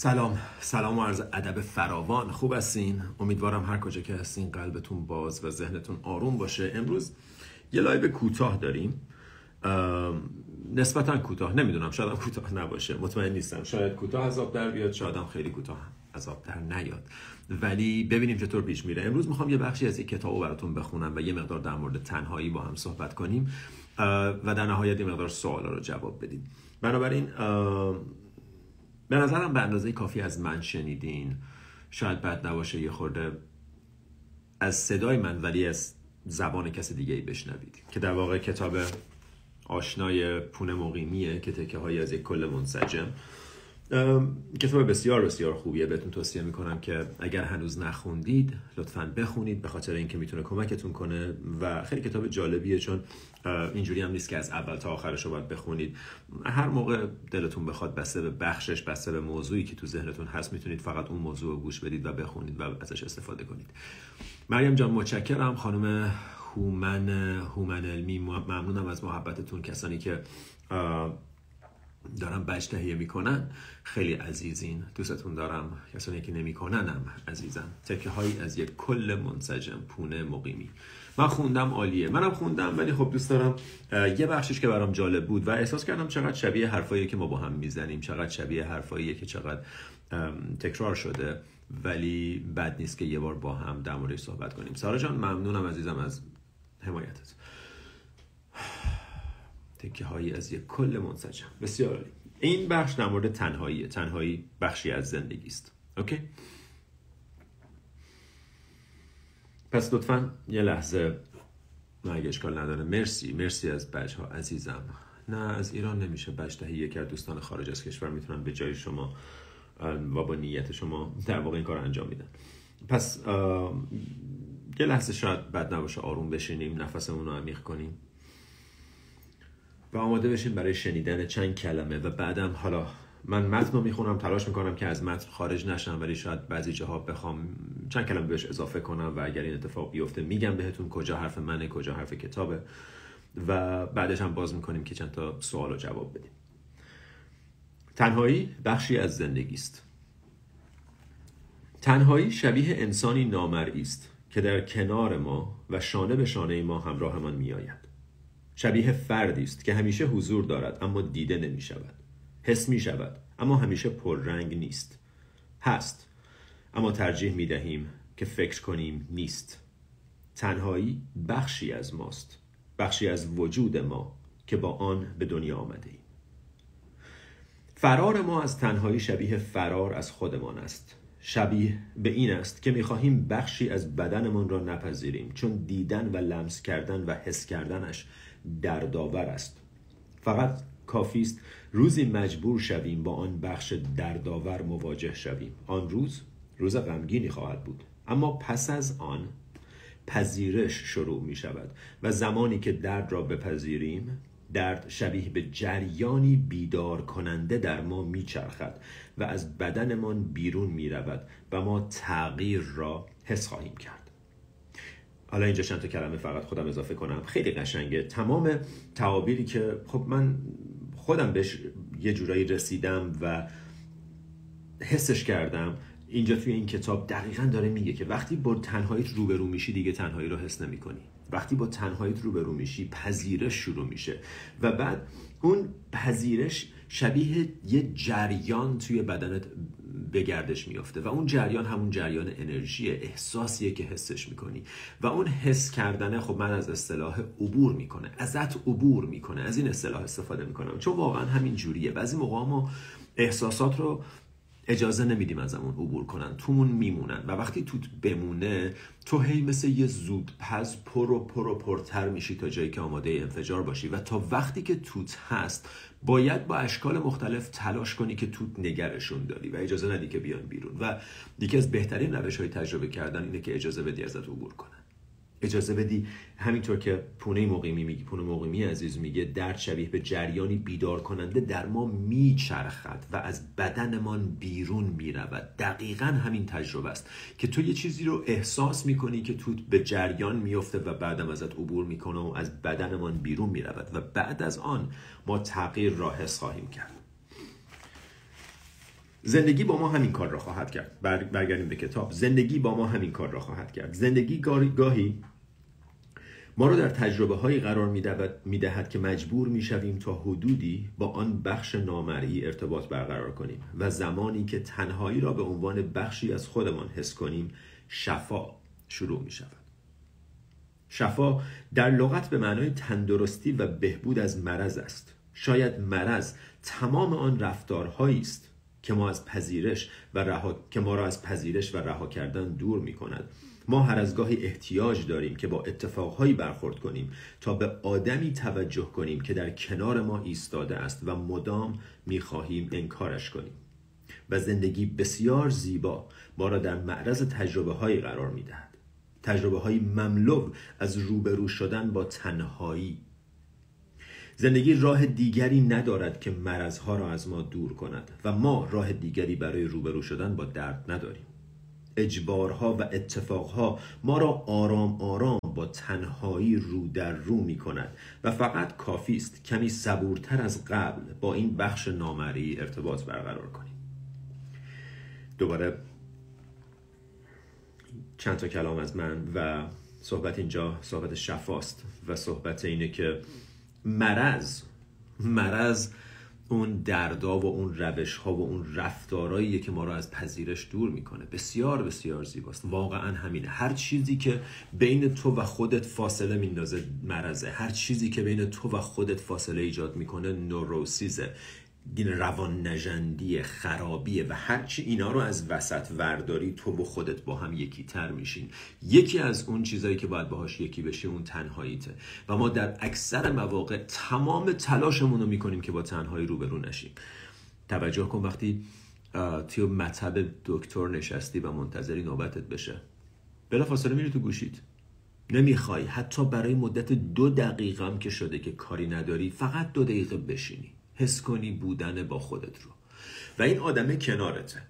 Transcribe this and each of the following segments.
سلام. سلام و عرض ادب فراوان. خوب هستین؟ امیدوارم هر کجا که هستین قلبتون باز و ذهنتون آروم باشه. امروز یه live کوتاه داریم. نسبتا کوتاه. نمی‌دونم شاید کوتاه نباشه. مطمئن نیستم. شاید کوتاه از آب در بیاد شاید هم خیلی کوتاه از آب در نیاد. ولی ببینیم چطور پیش میره. امروز می‌خوام یه بخشی از یک کتاب براتون بخونم و یه مقدار در مورد تنهایی با هم صحبت کنیم و در نهایت یه مقدار سوالا رو جواب بدیم. بنابراین به نظرم به اندازه کافی از من شنیدین. شاید بد نباشه یه خورده از صدای من ولی از زبان کس دیگه ای بشنوید. که در واقع کتاب آشنای پونه مقیمیه که تکه هایی از یک کل منسجم. کتاب بسیار بسیار خوبیه بهتون توصیه می‌کنم که اگر هنوز نخوندید لطفا بخونید به خاطر اینکه می‌تونه کمکتون کنه و خیلی کتاب جالبیه چون اینجوری هم نیست که از اول تا آخرش رو باید بخونید. هر موقع دلتون بخواد بسته به بخشش بسته به موضوعی که تو ذهنتون هست می‌تونید فقط اون موضوع رو گوش بدید و بخونید و ازش استفاده کنید. مریم جان متشکرم. خانم هومن هومن علمی ممنونم از محبتتون. کسانی که دارم بج تهیه می‌کنن. خیلی عزیزین. دوستتون دارم. کسانی که نمیکننم عزیزم. تکه هایی از یک کل منسجم پونه مقیمی. من خوندم عالیه. منم خوندم ولی خب دوست دارم یه بخشش که برام جالب بود و احساس کردم چقدر شبیه حرفایی که ما با هم می‌زنیم چقدر شبیه حرفایی که چقدر تکرار شده. ولی بد نیست که یه بار با هم در موردش صحبت کنیم. سارا جان ممنونم عزیزم از حمایتت. تکه هایی از یک کل منسجم. بسیار عالی. این بخش در مورد تنهایی تنهایی بخشی از زندگی است. اوکی؟ پس لطفا یه لحظه نه اگه اشکال نداره مرسی مرسی از بچه ها عزیزم. نه از ایران نمیشه بچه تهیه کرد دوستان خارج از کشور می‌تونن به جای شما و با نیت شما در واقع این کار انجام میدن. پس یه لحظه شاید بد نباشه آروم بشینیم نفسمون رو عمیق کنیم. و آماده بشیم برای شنیدن چند کلمه و بعدم حالا من متن رو می‌خونم تلاش می‌کنم که از متن خارج نشم ولی شاید بعضی جاها بخوام چند کلمه بهش اضافه کنم و اگر این اتفاق بیفته میگم بهتون کجا حرف منه کجا حرف کتابه و بعدش هم باز می‌کنیم که چند تا سوال رو جواب بدیم. تنهایی بخشی از زندگی است. تنهایی شبیه انسانی نامرئی است که در کنار ما و شانه به شانه ما همراهمان میآید. شبیه فردی است که همیشه حضور دارد اما دیده نمی شود حس می شود اما همیشه پررنگ نیست. هست اما ترجیح می دهیم که فکر کنیم نیست. تنهایی بخشی از ماست بخشی از وجود ما که با آن به دنیا آمده ایم. فرار ما از تنهایی شبیه فرار از خودمان است. شبیه به این است که می‌خواهیم بخشی از بدنمان را نپذیریم چون دیدن و لمس کردن و حس کردنش دردآور است. فقط کافی است روزی مجبور شویم با آن بخش دردآور مواجه شویم. آن روز روز غمگینی خواهد بود. اما پس از آن پذیرش شروع می شود و زمانی که درد را بپذیریم درد شبیه به جریانی بیدار کننده در ما میچرخد و از بدنمان بیرون می رود و ما تغییر را حس خواهیم کرد. حالا اینجا چند تا کلمه فقط خودم اضافه کنم. خیلی قشنگه. تمام تعابیری که خب من خودم بهش یه جورایی رسیدم و حسش کردم. اینجا توی این کتاب دقیقا داره میگه که وقتی با تنهاییت روبرو میشی دیگه تنهایی رو حس نمی کنی وقتی با تنهاییت روبرو میشی پذیرش شروع میشه. و بعد اون پذیرش شبیه یه جریان توی بدنت به گردش میافته و اون جریان همون جریان انرژی احساسیه که حسش می‌کنی. و اون حس کردنه خب من از اصطلاح عبور می‌کنه ازت عبور می‌کنه از این اصطلاح استفاده می‌کنم. چون واقعا همین جوریه. بعضی موقع ما احساسات رو اجازه نمیدیم ازمون عبور کنن تومون میمونن. و وقتی توت بمونه تو هی مثل یه زود پز پر و پر و پرتر میشی تا جایی که آماده انفجار باشی. و تا وقتی که توت هست باید با اشکال مختلف تلاش کنی که توت نگرشون داری و اجازه ندی که بیان بیرون. و یکی از بهترین روش های تجربه کردن اینه که اجازه بدی ازت عبور کنن. اجازه بدی همینطور که پونه مقیمی میگی پونه مقیمی عزیز میگه درد شبیه به جریانی بیدار کننده در ما میچرخد و از بدنمان بیرون می‌رود. دقیقا همین تجربه است که تو یه چیزی رو احساس می‌کنی که تو به جریان میفته و بعدم ازت عبور می‌کنه و از بدنمان بیرون می‌رود و بعد از آن ما تغییر را حس خواهیم کرد. زندگی با ما همین کار را خواهد کرد. برگردیم به کتاب. زندگی با ما همین کار را خواهد کرد. زندگی گاهی ما را در تجربه هایی قرار می دهد که مجبور می شویم تا حدودی با آن بخش نامرئی ارتباط برقرار کنیم و زمانی که تنهایی را به عنوان بخشی از خودمان حس کنیم شفا شروع می شود شفا در لغت به معنای تندرستی و بهبود از مرض است. شاید مرض تمام آن رفتارهایی است که ما از پذیرش و رها... که ما را از پذیرش و رها کردن دور می کند ما هر از گاهی احتیاج داریم که با اتفاقهایی برخورد کنیم تا به آدمی توجه کنیم که در کنار ما ایستاده است و مدام می‌خواهیم انکارش کنیم. و زندگی بسیار زیبا ما را در معرض تجربه هایی قرار می دهد تجربه های مملو از روبرو شدن با تنهایی. زندگی راه دیگری ندارد که مرزها را از ما دور کند و ما راه دیگری برای روبرو شدن با درد نداریم. اجبارها و اتفاقها ما را آرام آرام با تنهایی رو در رو می کند و فقط کافی است کمی صبورتر از قبل با این بخش نامری ارتباط برقرار کنیم. دوباره چند تا کلام از من و صحبت اینجا صحبت شفاست و صحبت اینه که مرض مرض اون دردا و اون روش ها و اون رفتارهایی که ما رو از پذیرش دور می‌کنه. بسیار بسیار زیباست. واقعا همینه. هر چیزی که بین تو و خودت فاصله میندازه مرزه هر چیزی که بین تو و خودت فاصله ایجاد می‌کنه نوروسیزه. روان نجندی خرابیه و هرچی اینا رو از وسط ورداری تو و خودت با هم یکی تر میشین. یکی از اون چیزایی که باید باهاش یکی بشه اون تنهاییته. و ما در اکثر مواقع تمام تلاشمون رو می‌کنیم که با تنهایی روبرو نشیم. توجه کن وقتی توی مطب دکتر نشستی و منتظری نوبتت بشه. بلا فاصله میری تو گوشید نمی‌خوای. حتی برای مدت دو دقیقه هم که شده که کاری نداری فقط دو دقیقه بشینی. حس کنی بودن با خودت رو. و این آدمه کنارته.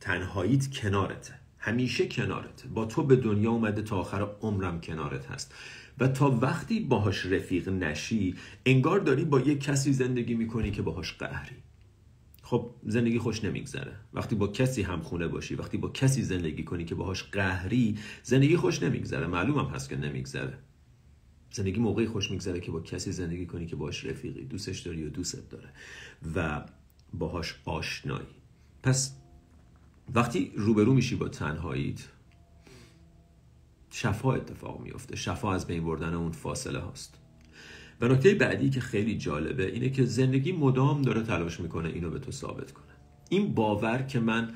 تنهاییت کنارته. همیشه کنارته. با تو به دنیا اومده تا آخر عمرم کنارت هست. و تا وقتی باهاش رفیق نشی انگار داری با یک کسی زندگی می‌کنی که باهاش قهری. خب زندگی خوش نمیگذره. وقتی با کسی همخونه باشی وقتی با کسی زندگی کنی که باهاش قهری زندگی خوش نمیگذره. معلومم هست که نمیگذره. زندگی موقعی خوش میگذره که با کسی زندگی کنی که باش رفیقی دوستش داری و دوستت داره و باهاش آشنایی. پس وقتی روبرو میشی با تنهاییت شفا اتفاق میفته شفا از بین بردن اون فاصله هاست. و نکته بعدی که خیلی جالبه اینه که زندگی مدام داره تلاش می‌کنه اینو به تو ثابت کنه. این باور که من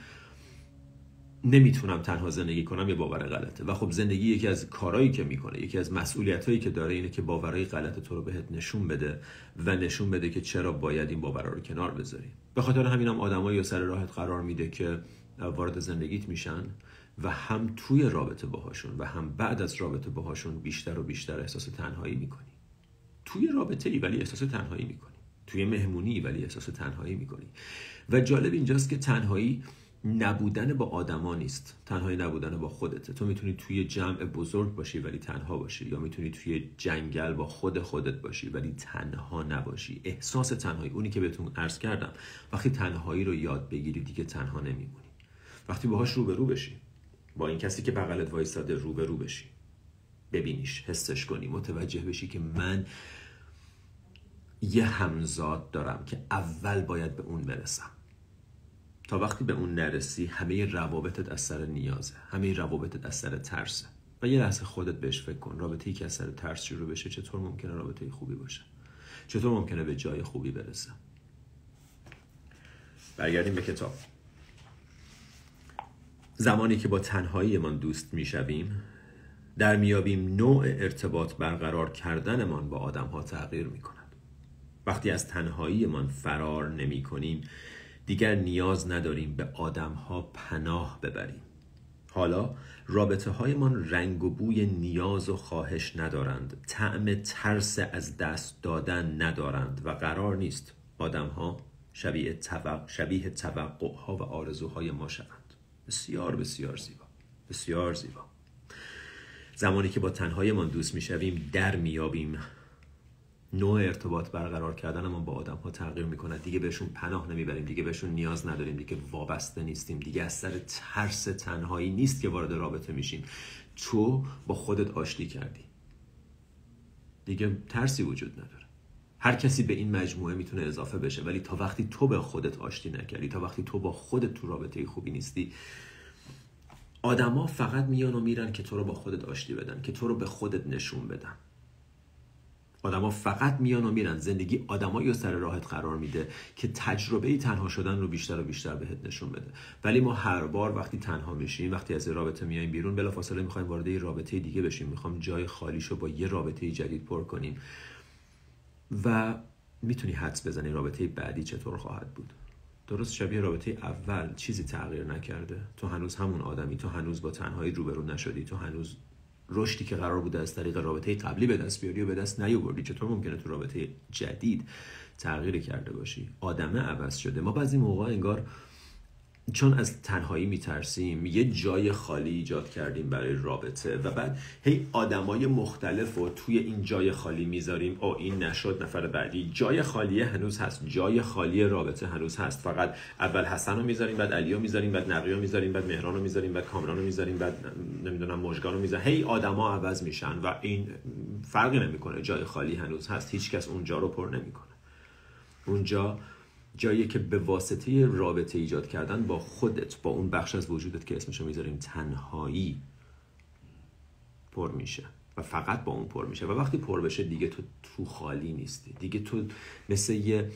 نمی‌تونم تنها زندگی کنم یه باور غلطه. و خب زندگی یکی از کارهایی که می‌کنه یکی از مسئولیت هایی که داره اینه که باورهای غلط تو رو بهت نشون بده و نشون بده که چرا باید این باورها رو کنار بذاری. به خاطر همینم هم آدمایی سر راهت قرار میده که وارد زندگیت میشن و هم توی رابطه باهاشون و هم بعد از رابطه باهاشون بیشتر و بیشتر احساس تنهایی می‌کنی. توی رابطه ای ولی احساس تنهایی می‌کنی. توی مهمونی ولی احساس تنهایی می‌کنی. و جالب اینجاست که تنهایی نبودن با آدما نیست. تنهایی نبودن با خودته تو می‌تونی توی جمع بزرگ باشی ولی تنها باشی یا می‌تونی توی جنگل با خود خودت باشی ولی تنها نباشی. احساس تنهایی اونی که بهتون عرض کردم. وقتی تنهایی رو یاد بگیری دیگه تنها نمیمونی. وقتی باهاش روبرو بشی با این کسی که بغلت وایستاده روبرو بشی. ببینیش حسش کنی. متوجه بشی که من یه همزاد دارم که اول باید به اون برسم. تا وقتی به اون نرسی همه روابطت از سر نیازه همه روابطت از سر ترسه. و یه لحظه خودت بهش فکر کن رابطه ای که از سر ترس شروع بشه چطور ممکنه رابطه خوبی باشه؟ چطور ممکنه به جای خوبی برسه؟ برگردیم به کتاب. زمانی که با تنهایی من دوست می‌شویم در میابیم نوع ارتباط برقرار کردنمان با آدم ها تغییر می کند. وقتی از تنهایی من فرار نمی کنیم دیگر نیاز نداریم به آدم ها پناه ببریم. حالا رابطه هایمان رنگ و بوی نیاز و خواهش ندارند. طعم ترس از دست دادن ندارند و قرار نیست آدم ها شبیه, توق... شبیه توقع ها و آرزوهای ما شوند. بسیار بسیار زیبا بسیار زیبا. زمانی که با تنهایمان دوست می‌شویم در میابیم نوع ارتباط برقرار کردن ما با آدم ها تغییر می‌کنه دیگه بهشون پناه نمی‌بریم دیگه بهشون نیاز نداریم دیگه وابسته نیستیم دیگه از سر ترس تنهایی نیست که وارد رابطه میشیم. تو با خودت آشتی کردی. دیگه ترسی وجود نداره. هر کسی به این مجموعه می‌تونه اضافه بشه ولی تا وقتی تو به خودت آشتی نکردی تا وقتی تو با خودت تو رابطه خوبی نیستی آدما فقط میان و میرن که تو رو با خودت آشتی بدن که تو رو به خودت نشون بدن. آدما فقط میان و میرن. زندگی آدمایی رو سر راهت قرار میده که تجربه تنها شدن رو بیشتر و بیشتر بهت نشون بده. ولی ما هر بار وقتی تنها میشیم وقتی از رابطه میایم بیرون بلافاصله می‌خوایم وارد یه رابطه دیگه بشیم. می‌خوام جای خالیشو با یه رابطه جدید پر کنیم. و می‌تونی حدس بزنی رابطه بعدی چطور خواهد بود. درست شبیه رابطه اول چیزی تغییر نکرده. تو هنوز همون آدمی تو هنوز با تنهایی روبرو نشدی تو هنوز رشدی که قرار بوده از طریق رابطه قبلی به دست بیاری و به دست نیاوردی. چطور ممکنه تو رابطه جدید تغییر کرده باشی؟ آدمه عوض شده. ما بعضی موقع انگار چون از تنهایی میترسیم یه جای خالی ایجاد کردیم برای رابطه و بعد هی آدمای مختلف رو توی این جای خالی می‌ذاریم. او این نشد نفر بعدی. جای خالی هنوز هست جای خالی رابطه هنوز هست. فقط اول حسن رو می‌ذاریم بعد علی رو می‌ذاریم بعد نقی رو می‌ذاریم بعد مهران رو می‌ذاریم بعد کامران رو می‌ذاریم بعد نمی‌دونم مژگان رو می‌ذاریم. هی آدما عوض میشن و این فرقی نمی‌کنه. جای خالی هنوز هست. هیچکس اونجا رو پر نمی‌کنه. اونجا جایی که به واسطه رابطه ایجاد کردن با خودت با اون بخش از وجودت که اسمشو می‌ذاریم تنهایی پر میشه. و فقط با اون پر میشه. و وقتی پر بشه دیگه تو تو خالی نیستی. دیگه تو مثل یه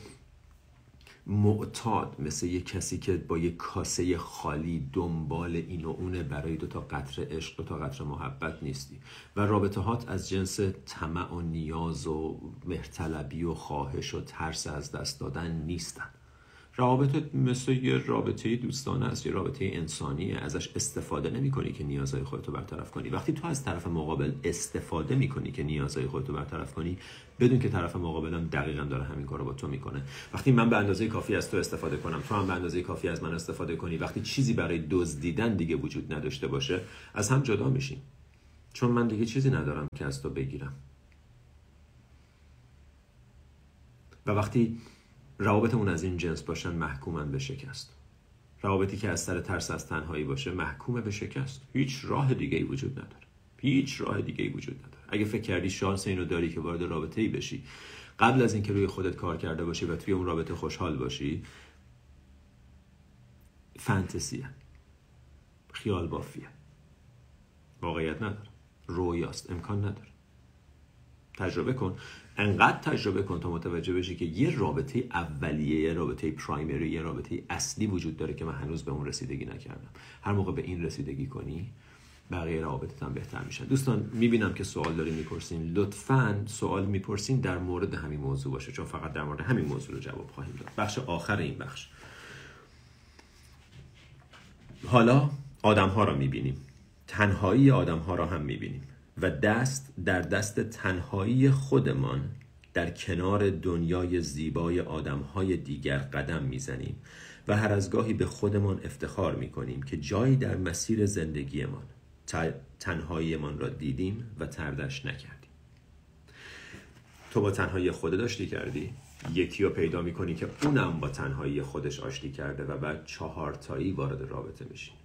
معتاد مثل یه کسی که با یه کاسه خالی دنبال این و اونه برای دوتا قطر عشق دوتا قطر محبت نیستی. و رابطه هات از جنس طمع و نیاز و مهرطلبی و خواهش و ترس از دست دادن نیستن. روابط مثل یه رابطه دوستانه است یه رابطه انسانیه ازش استفاده نمی کنی که نیازهای خودتو برطرف کنی. وقتی تو از طرف مقابل استفاده می کنی که نیازهای خودتو برطرف کنی بدون که طرف مقابلم دقیقا داره همین کارو با تو می‌کنه. وقتی من به اندازه کافی از تو استفاده کنم تو هم به اندازه کافی از من استفاده کنی. وقتی چیزی برای دزدیدن دیگه وجود نداشته باشه از هم جدا میشیم. چون من دیگه چیزی ندارم که از تو بگیرم. و وقتی روابطمون از این جنس باشن محکومن به شکست. روابطی که از سر ترس از تنهایی باشه محکومه به شکست. هیچ راه دیگه ای وجود نداره. هیچ راه دیگه ای وجود نداره. اگه فکر کردی شانس اینو داری که وارد رابطه ای بشی قبل از اینکه روی خودت کار کرده باشی و توی اون رابطه خوشحال باشی فانتزیه خیال بافیه واقعیت نداره. رویاست. امکان نداره. تجربه کن. انقدر تجربه کن تا متوجه بشی که یه رابطه اولیه یه رابطه پرایمری یه رابطه اصلی وجود داره که من هنوز به اون رسیدگی نکردم. هر موقع به این رسیدگی کنی بقیه روابطت هم بهتر میشن دوستان می‌بینم که سوال دارین می‌پرسین. لطفا سوال می‌پرسین در مورد همین موضوع باشه چون فقط در مورد همین موضوع رو جواب خواهیم داد. بخش آخر این بخش. حالا آدم ها را می‌بینیم. تنهایی آدم ها را هم می‌بینیم. و دست در دست تنهایی خودمان در کنار دنیای زیبای آدمهای دیگر قدم می‌زنیم و هر از گاهی به خودمان افتخار می‌کنیم که جایی در مسیر زندگیمان تنهاییمان را دیدیم و تردش نکردیم. تو با تنهایی خود داشتی کردی؟ یکی رو پیدا می‌کنی که اونم با تنهایی خودش آشتی کرده و بعد چهارتایی وارد رابطه میشین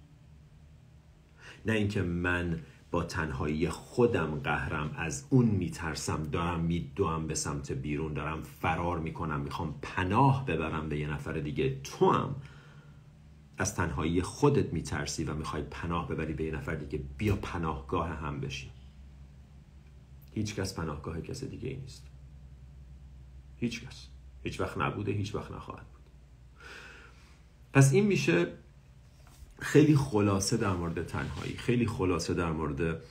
نه اینکه من با تنهایی خودم قهرم از اون میترسم. دارم میدوم به سمت بیرون دارم فرار می‌کنم. می‌خوام پناه ببرم به یه نفر دیگه. تو هم از تنهایی خودت میترسی و می‌خوای پناه ببری به یه نفر دیگه. بیا پناهگاه هم بشی. هیچ کس پناهگاه کس دیگه ای نیست. هیچ کس هیچ وقت نبوده هیچ وقت نخواهد بود. پس این میشه خیلی خلاصه در مورد تنهایی خیلی خلاصه در مورد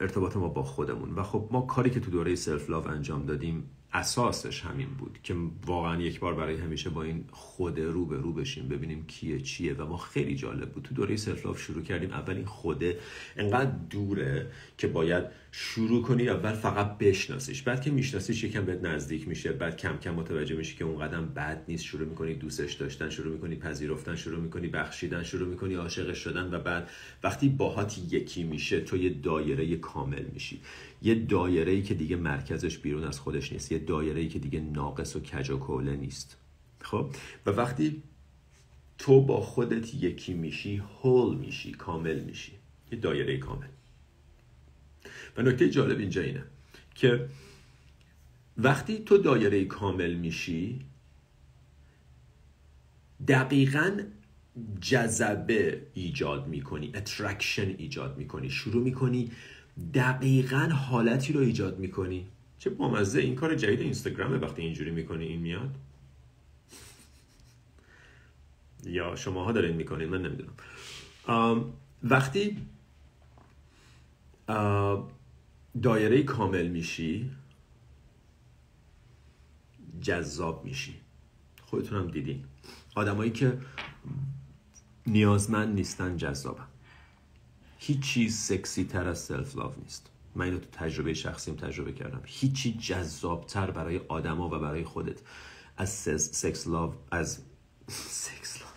ارتباط ما با خودمون. و خب ما کاری که تو دوره سلف لاو انجام دادیم اساسش همین بود که واقعا یک بار برای همیشه با این خود رو به رو بشیم ببینیم کیه چیه و ما خیلی جالب بود. تو دوره سلف شروع کردیم اول این خوده انقدر دوره که باید شروع کنی اول فقط بشناسیش. بعد که میشناسیش یکم بهت نزدیک میشه بعد کم کم متوجه میشی که اون قدم بد نیست. شروع می‌کنی دوستش داشتن شروع می‌کنی پذیرفتن شروع می‌کنی بخشیدن شروع می‌کنی عاشقش شدن و بعد وقتی باهات یکی میشه تو یه دایره کامل میشی. یه دایره ای که دیگه مرکزش بیرون از خودش نیست یه دایره ای که دیگه ناقص و کج و کوله نیست. خب؟ و وقتی تو با خودت یکی میشی whole میشی کامل میشی. یه دایره کامل. و نکته جالب اینجا اینه که وقتی تو دایره کامل میشی دقیقا جذبه ایجاد می‌کنی attraction ایجاد می‌کنی شروع می‌کنی دقیقا حالتی رو ایجاد می‌کنی. چه بامزه این کار جدید اینستاگرامه وقتی اینجوری می‌کنی این میاد. یا شماها دارین می‌کنین من نمی‌دونم. وقتی دایره کامل میشی جذاب میشی. خودتونم دیدین. آدمایی که نیازمند نیستن جذابن. هیچ چیز سکسی تر از self love نیست. من اینو تو تجربه شخصیم تجربه کردم. هیچی جذابتر برای آدما و برای خودت از سکس لاو از سکس لاو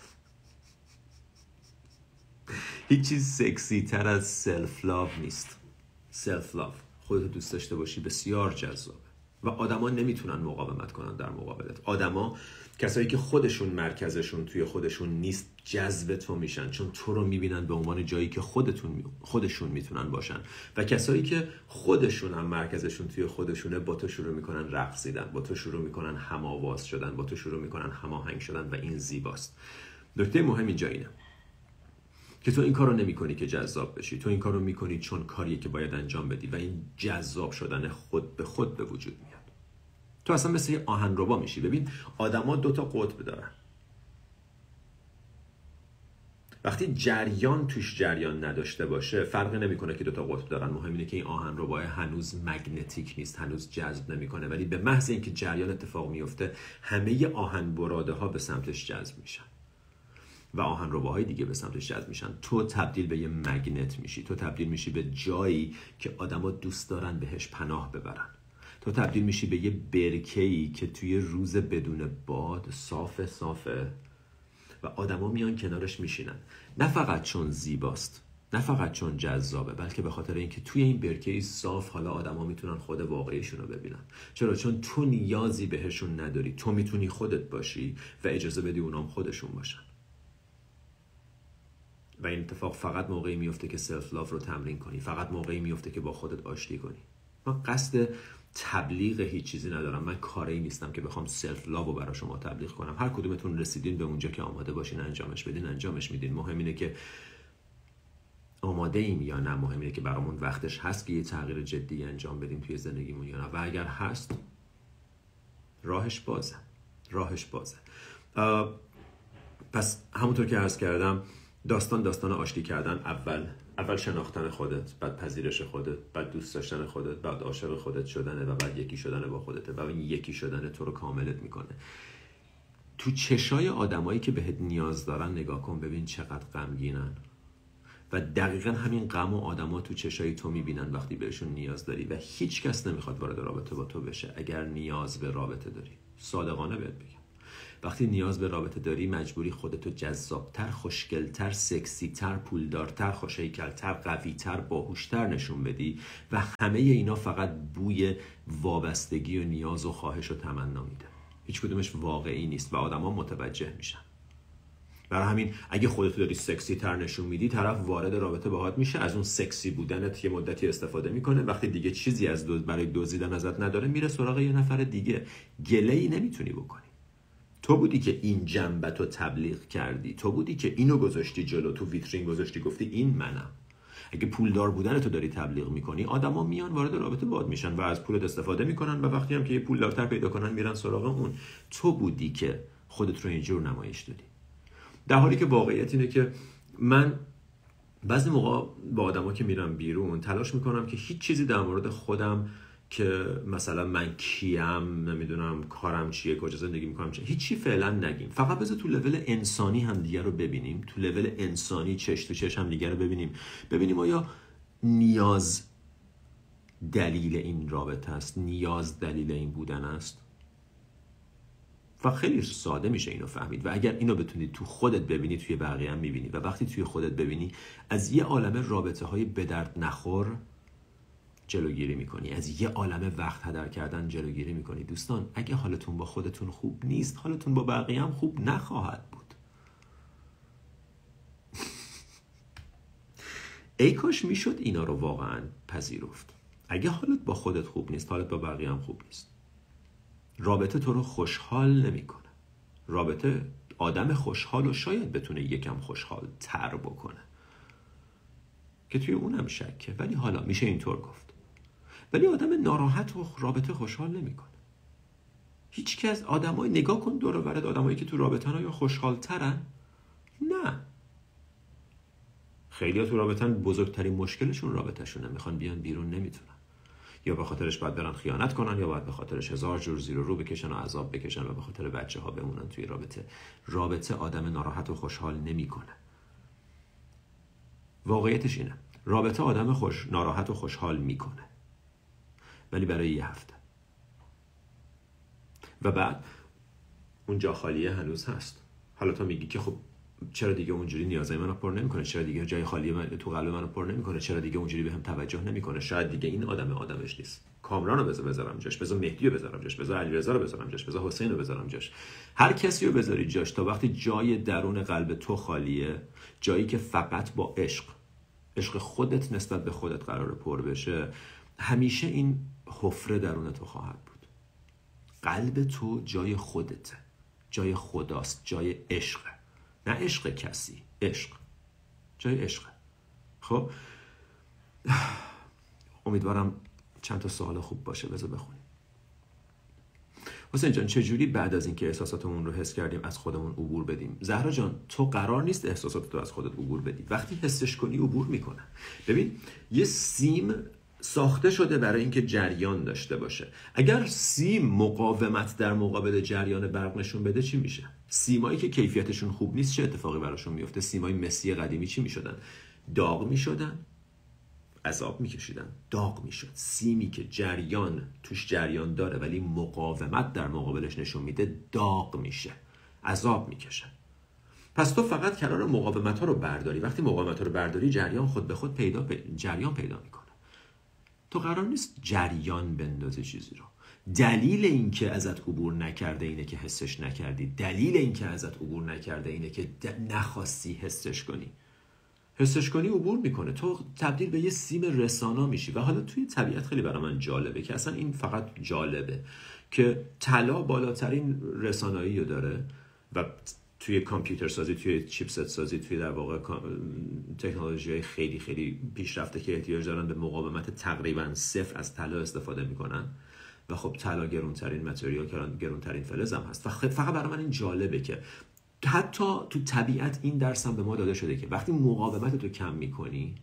هیچ چیز سکسی تر از self love نیست. self love خودت دوست داشته باشی بسیار جذابه. و آدما نمی‌تونن مقاومت کنن در مقابلت. آدما کسایی که خودشون مرکزشون توی خودشون نیست جذب تو میشن. چون تو رو می‌بینن به عنوان جایی که خودتون خودشون می‌تونن باشن. و کسایی که خودشون هم مرکزشون توی خودشونه با تو شروع می‌کنن رقصیدن با تو شروع می‌کنن هماواز شدن با تو شروع می‌کنن هماهنگ شدن و این زیباست. نکته مهم اینجا اینه که تو این کارو نمی‌کنی که جذاب بشی. تو این کارو می‌کنی چون کاریه که باید انجام بدی. و این جذاب شدن خود به خود به وجود تو اصلا مثل یه آهنربا میشی. ببین آدما دو تا قطب دارن. وقتی جریان توش جریان نداشته باشه فرق نمی‌کنه که دو تا قطب دارن. مهم اینه که این آهن هنوز مگنتیک نیست هنوز جذب نمی‌کنه. ولی به محض اینکه جریان اتفاق میفته همه آهن براده ها به سمتش جذب میشن. و آهن دیگه به سمتش جذب میشن. تو تبدیل به یه مگنت میشی. تو تبدیل میشی به جایی که آدما دوست دارن بهش پناه ببرن. تو تبدیل میشی به یه برکه‌ای که توی روز بدون باد صاف صافه و آدما میان کنارش میشینن. نه فقط چون زیباست نه فقط چون جذابه بلکه به خاطر اینکه توی این برکه صاف حالا آدما می‌تونن خود واقعیشون رو ببینن. چرا؟ چون تو نیازی بهشون نداری. تو می‌تونی خودت باشی و اجازه بدی اونام خودشون باشن. و این اتفاق فقط موقعی میفته که سلف لاف رو تمرین کنی. فقط موقعی میفته که با خودت آشتی کنی. ما قصد تبلیغ هیچ چیزی ندارم. من کاری نیستم که بخوام سلف لاو رو برای شما تبلیغ کنم. هر کدومتون رسیدین به اونجا که آماده باشین انجامش بدین انجامش میدین. مهم اینه که آماده ایم یا نه. مهم اینه که برامون وقتش هست که یه تغییر جدی انجام بدیم توی زندگیمون یا نه. و اگر هست راهش بازه. راهش بازه. پس همونطور که عرض کردم داستان داستان آشتی کردن اول اول شناختن خودت بعد پذیرش خودت بعد دوست داشتن خودت بعد عاشق خودت شدنه و بعد یکی شدن با خودته و این یکی شدن تو رو کاملت می‌کنه. تو چشای آدمایی که بهت نیاز دارن نگاه کن ببین چقدر غمگینن. و دقیقا همین غم و آدما تو چشای تو می‌بینن وقتی بهشون نیاز داری و هیچ کس نمی‌خواد وارد رابطه با تو بشه اگر نیاز به رابطه داری. صادقانه بهت بگم. وقتی نیاز به رابطه داری مجبوری خودتو جذابتر خوشگلتر سکسیتر پولدارتر خوشهیکلتر قویتر باهوشتر نشون بدی و همه اینا فقط بوی وابستگی و نیاز و خواهش و تمنا میده. هیچ کدومش واقعی نیست و آدما متوجه میشن. برای همین اگه خودت داری سکسی تر نشون میدی طرف وارد رابطه باهات میشه از اون سکسی بودنت یه مدتی استفاده می‌کنه. وقتی دیگه چیزی از دوز برای دزدیدن ازت نداره میره سراغ یه نفر دیگه. گله ای نمی‌تونی بکنی. تو بودی که این جنبت رو تبلیغ کردی. تو بودی که اینو گذاشتی جلو تو ویترین گذاشتی گفتی این منم. اگه پولدار بودن تو داری تبلیغ می‌کنی آدما میان وارد رابطه باد میشن و از پولت استفاده می‌کنن و وقتی هم که یه پولدارتر پیدا کنن میرن سراغ اون. تو بودی که خودت رو اینجور نمایش دادی. در حالی که واقعیت اینه که من بعضی موقع با آدما که میرم بیرون تلاش می‌کنم که هیچ چیزی در مورد خودم که مثلا من کیم نمی‌دونم کارم چیه کجا زندگی می‌کنم چیه هیچی فعلا نگیم. فقط بذار تو لول انسانی هم دیگه رو ببینیم. تو لول انسانی چش تو چش هم دیگه رو ببینیم. ببینیم آیا نیاز دلیل این رابطه است؟ نیاز دلیل این بودن است؟ و خیلی ساده میشه اینو فهمید. و اگر اینو بتونید تو خودت ببینی توی بقیه هم می‌بینی. و وقتی توی خودت ببینی از یه عالم رابطه های به درد نخور جلوگیری می‌کنی. از یه عالم وقت هدر کردن جلوگیری می‌کنی. دوستان اگه حالتون با خودتون خوب نیست حالتون با بقیه هم خوب نخواهد بود. ای کاش می‌شد اینا رو واقعا پذیرفت. اگه حالت با خودت خوب نیست حالت با بقیه هم خوب نیست. رابطه تو رو خوشحال نمی‌کنه. رابطه آدم خوشحال و شاید بتونه یکم خوشحال تر بکنه. که توی اونم شکه. ولی حالا میشه اینطور گفت. ولی آدم ناراحت و رابطه خوشحال نمی‌کنه. هیچ که از آدمای نگاه کن دور برد آدمایی که تو رابطه یا خوشحال ترن نه. خیلی ها تو رابطن بزرگترین مشکلشون رابطهشونه. می‌خوان بیان بیرون نمی‌تونن. یا به خاطرش باید برن خیانت کنن یا باید به خاطرش هزار جور زیر و رو بکشن و عذاب بکشن و به خاطر بچه ها بمونن توی رابطه. رابطه آدم ناراحت و خوشحال نمی‌کنه. واقعیتش اینه. رابطه آدم خوش ناراحت و خوشحال می‌کنه. ولی برای یه هفته. و بعد اون جا خالیه هنوز هست. حالا تا میگی که خب چرا دیگه اونجوری نیازهای منو پر نمی‌کنه؟ چرا دیگه جای خالی من تو قلب منو پر نمی‌کنه؟ چرا دیگه اونجوری بهم به توجه نمی‌کنه؟ شاید دیگه این آدم آدمش نیست. کامرانو بذار بذارم جاش. بذار مهدی رو بذارم جاش. بذار علیرضا رو بذارم جاش. بذار حسین رو بذارم جاش. هر کسی رو بذاری جاش تا وقتی جای درون قلب تو خالیه جایی که فقط با عشق عشق خودت نسبت به خودت قرار پر بشه همیشه این حفره درون تو خواهد بود. قلب تو جای خودته. جای خداست جای عشقه. نه عشق کسی عشق. جای عشق خب؟ امیدوارم چند تا سوال خوب باشه. بذار بخونیم. حسین جان چجوری بعد از اینکه احساساتمون رو حس کردیم از خودمون عبور بدیم؟ زهرا جان تو قرار نیست احساسات رو از خودت عبور بدی. وقتی حسش کنی عبور می‌کنه. ببین یه سیم ساخته شده برای اینکه جریان داشته باشه. اگر سیم مقاومت در مقابل جریان برق نشون بده چی میشه؟ سیمایی که کیفیتشون خوب نیست چه اتفاقی براشون میفته؟ سیمای مسی قدیمی چی می‌شدن؟ داغ می‌شدن عذاب میکشیدن. داغ می‌شد. سیمی که جریان توش جریان داره ولی مقاومت در مقابلش نشون میده داغ میشه. عذاب می‌کشه. پس تو فقط کنار مقاومت ها رو برداری. وقتی مقاومت ها رو برداری جریان خود به خود پیدا جریان پیدا می‌کنه. تو قرار نیست جریان بندازی چیزی رو. دلیل اینکه ازت عبور نکرده اینه که حسش نکردی. دلیل اینکه ازت عبور نکرده اینه که نخواستی حسش کنی. حسش کنی عبور می‌کنه. تو تبدیل به یه سیم رسانا میشی. و حالا توی طبیعت خیلی برای من جالبه که اصلا این فقط جالبه که طلا بالاترین رسانایی رو داره و توی کامپیوتر سازی توی چیپست سازی توی در واقع تکنولوژی های خیلی خیلی پیشرفته که احتیاج دارن به مقاومت تقریبا صفر از طلا استفاده می‌کنن. و خب طلا گرونترین متریال گرونترین فلز هم هست. و فقط برای من این جالبه که حتی تو طبیعت این درس هم به ما داده شده که وقتی مقاومت تو کم می‌کنی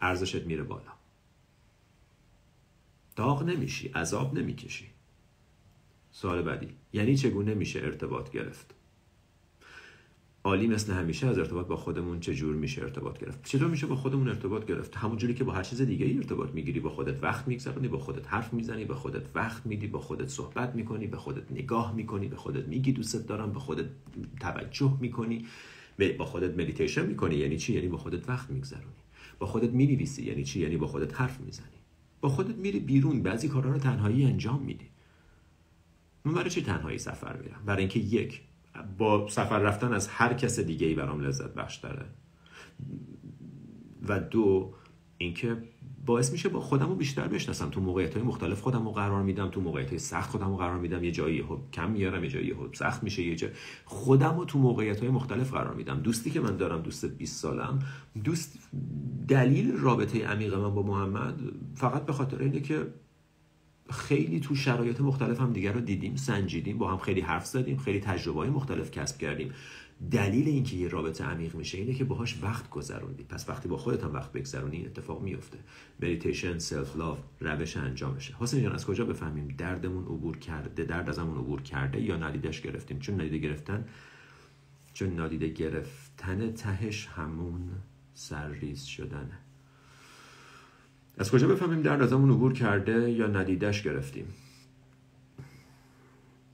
ارزشت میره بالا. داغ نمیشی عذاب نمی‌کشی. سوال بعدی یعنی چگونه میشه ارتباط گرفت؟ عالی مثل همیشه از ارتباط با خودمون چه جور میشه ارتباط گرفت چطور میشه با خودمون ارتباط گرفت همونجوری که با هر چیز دیگه ای ارتباط می‌گیری با خودت وقت میگذرونی با خودت حرف می‌زنی با خودت وقت میدی با خودت صحبت می‌کنی به خودت نگاه می‌کنی به خودت میگی دوستت دارم به خودت توجه می‌کنی با خودت مدیتیشن می‌کنی یعنی چی یعنی با خودت وقت میگذرونی با خودت می‌نویسی یعنی چی یعنی با خودت حرف می‌زنی با خودت میری بیرون بعضی کارا رو تنهایی انجام میدی من برای چی تنهایی سفر میرم برای اینکه یک با سفر رفتن از هر کس دیگه ای برام لذت بخش داره. و دو اینکه باعث میشه با خودم بیشتر بشناسم. تو موقعیت های مختلف خودم رو قرار میدم تو موقعیت های سخت خودم رو قرار میدم. یه جایی کم میارم یه جایی سخت میشه یه جا خودم رو تو موقعیت های مختلف قرار میدم. دوستی که من دارم دوست 20 سالم دوست دلیل رابطه عمیق من با محمد فقط به خاطر اینه که خیلی تو شرایط مختلف هم دیگر رو دیدیم سنجیدیم با هم خیلی حرف زدیم خیلی تجربه های مختلف کسب کردیم. دلیل اینکه یه رابطه عمیق میشه اینه که باهاش وقت گذروندی. پس وقتی با خودت هم وقت بگذرونی اتفاق میفته meditation self love روش انجامشه حسین جان از کجا بفهمیم دردمون عبور کرده درد ازمون عبور کرده یا نادیدش گرفتیم؟ چون نادیده گرفتن چون نادیده گرفتن تهش همون سرریز شدنه. از کجا بفهمیم درد ازمون عبور کرده یا ندیدش گرفتیم؟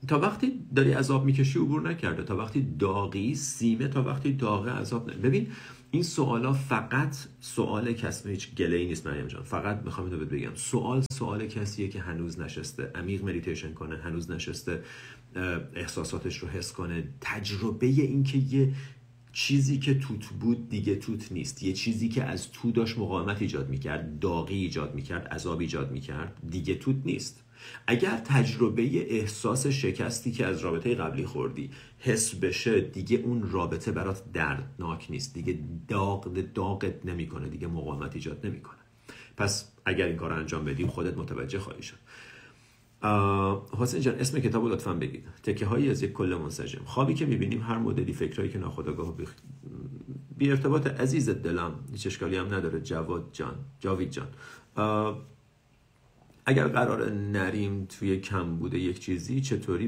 تا وقتی داری عذاب می‌کشی عبور نکرده. تا وقتی داغی سیمه تا وقتی داغه عذاب نه. ببین این سوالا فقط سوال کسی هیچ گله ای نیست مریم جان. فقط می‌خوام اینو بگم. سوال سوال کسیه که هنوز نشسته. عمیق مدیتیشن کنه هنوز نشسته احساساتش رو حس کنه. تجربه این که یه چیزی که توت بود دیگه توت نیست. یه چیزی که از تو داشت مقاومت ایجاد می‌کرد داغی ایجاد می‌کرد عذاب ایجاد می‌کرد دیگه توت نیست. اگر تجربه احساس شکستی که از رابطه قبلی خوردی حس بشه دیگه اون رابطه برات دردناک نیست. دیگه داغ داغت نمی‌کنه. دیگه مقاومت ایجاد نمی‌کنه. پس اگر این کار انجام بدیم خودت متوجه خواهی شد. حسین جان اسم کتاب لطفا بگید تکه هایی از یک کل منسجم. خوابی که می‌بینیم هر مدلی فکرهایی که ناخودآگاه بی... بی ارتباط عزیز دلم هیچ اشکالی هم نداره. جواد جان جاوید جان. اگر قرار نریم توی کم بوده یک چیزی چطوری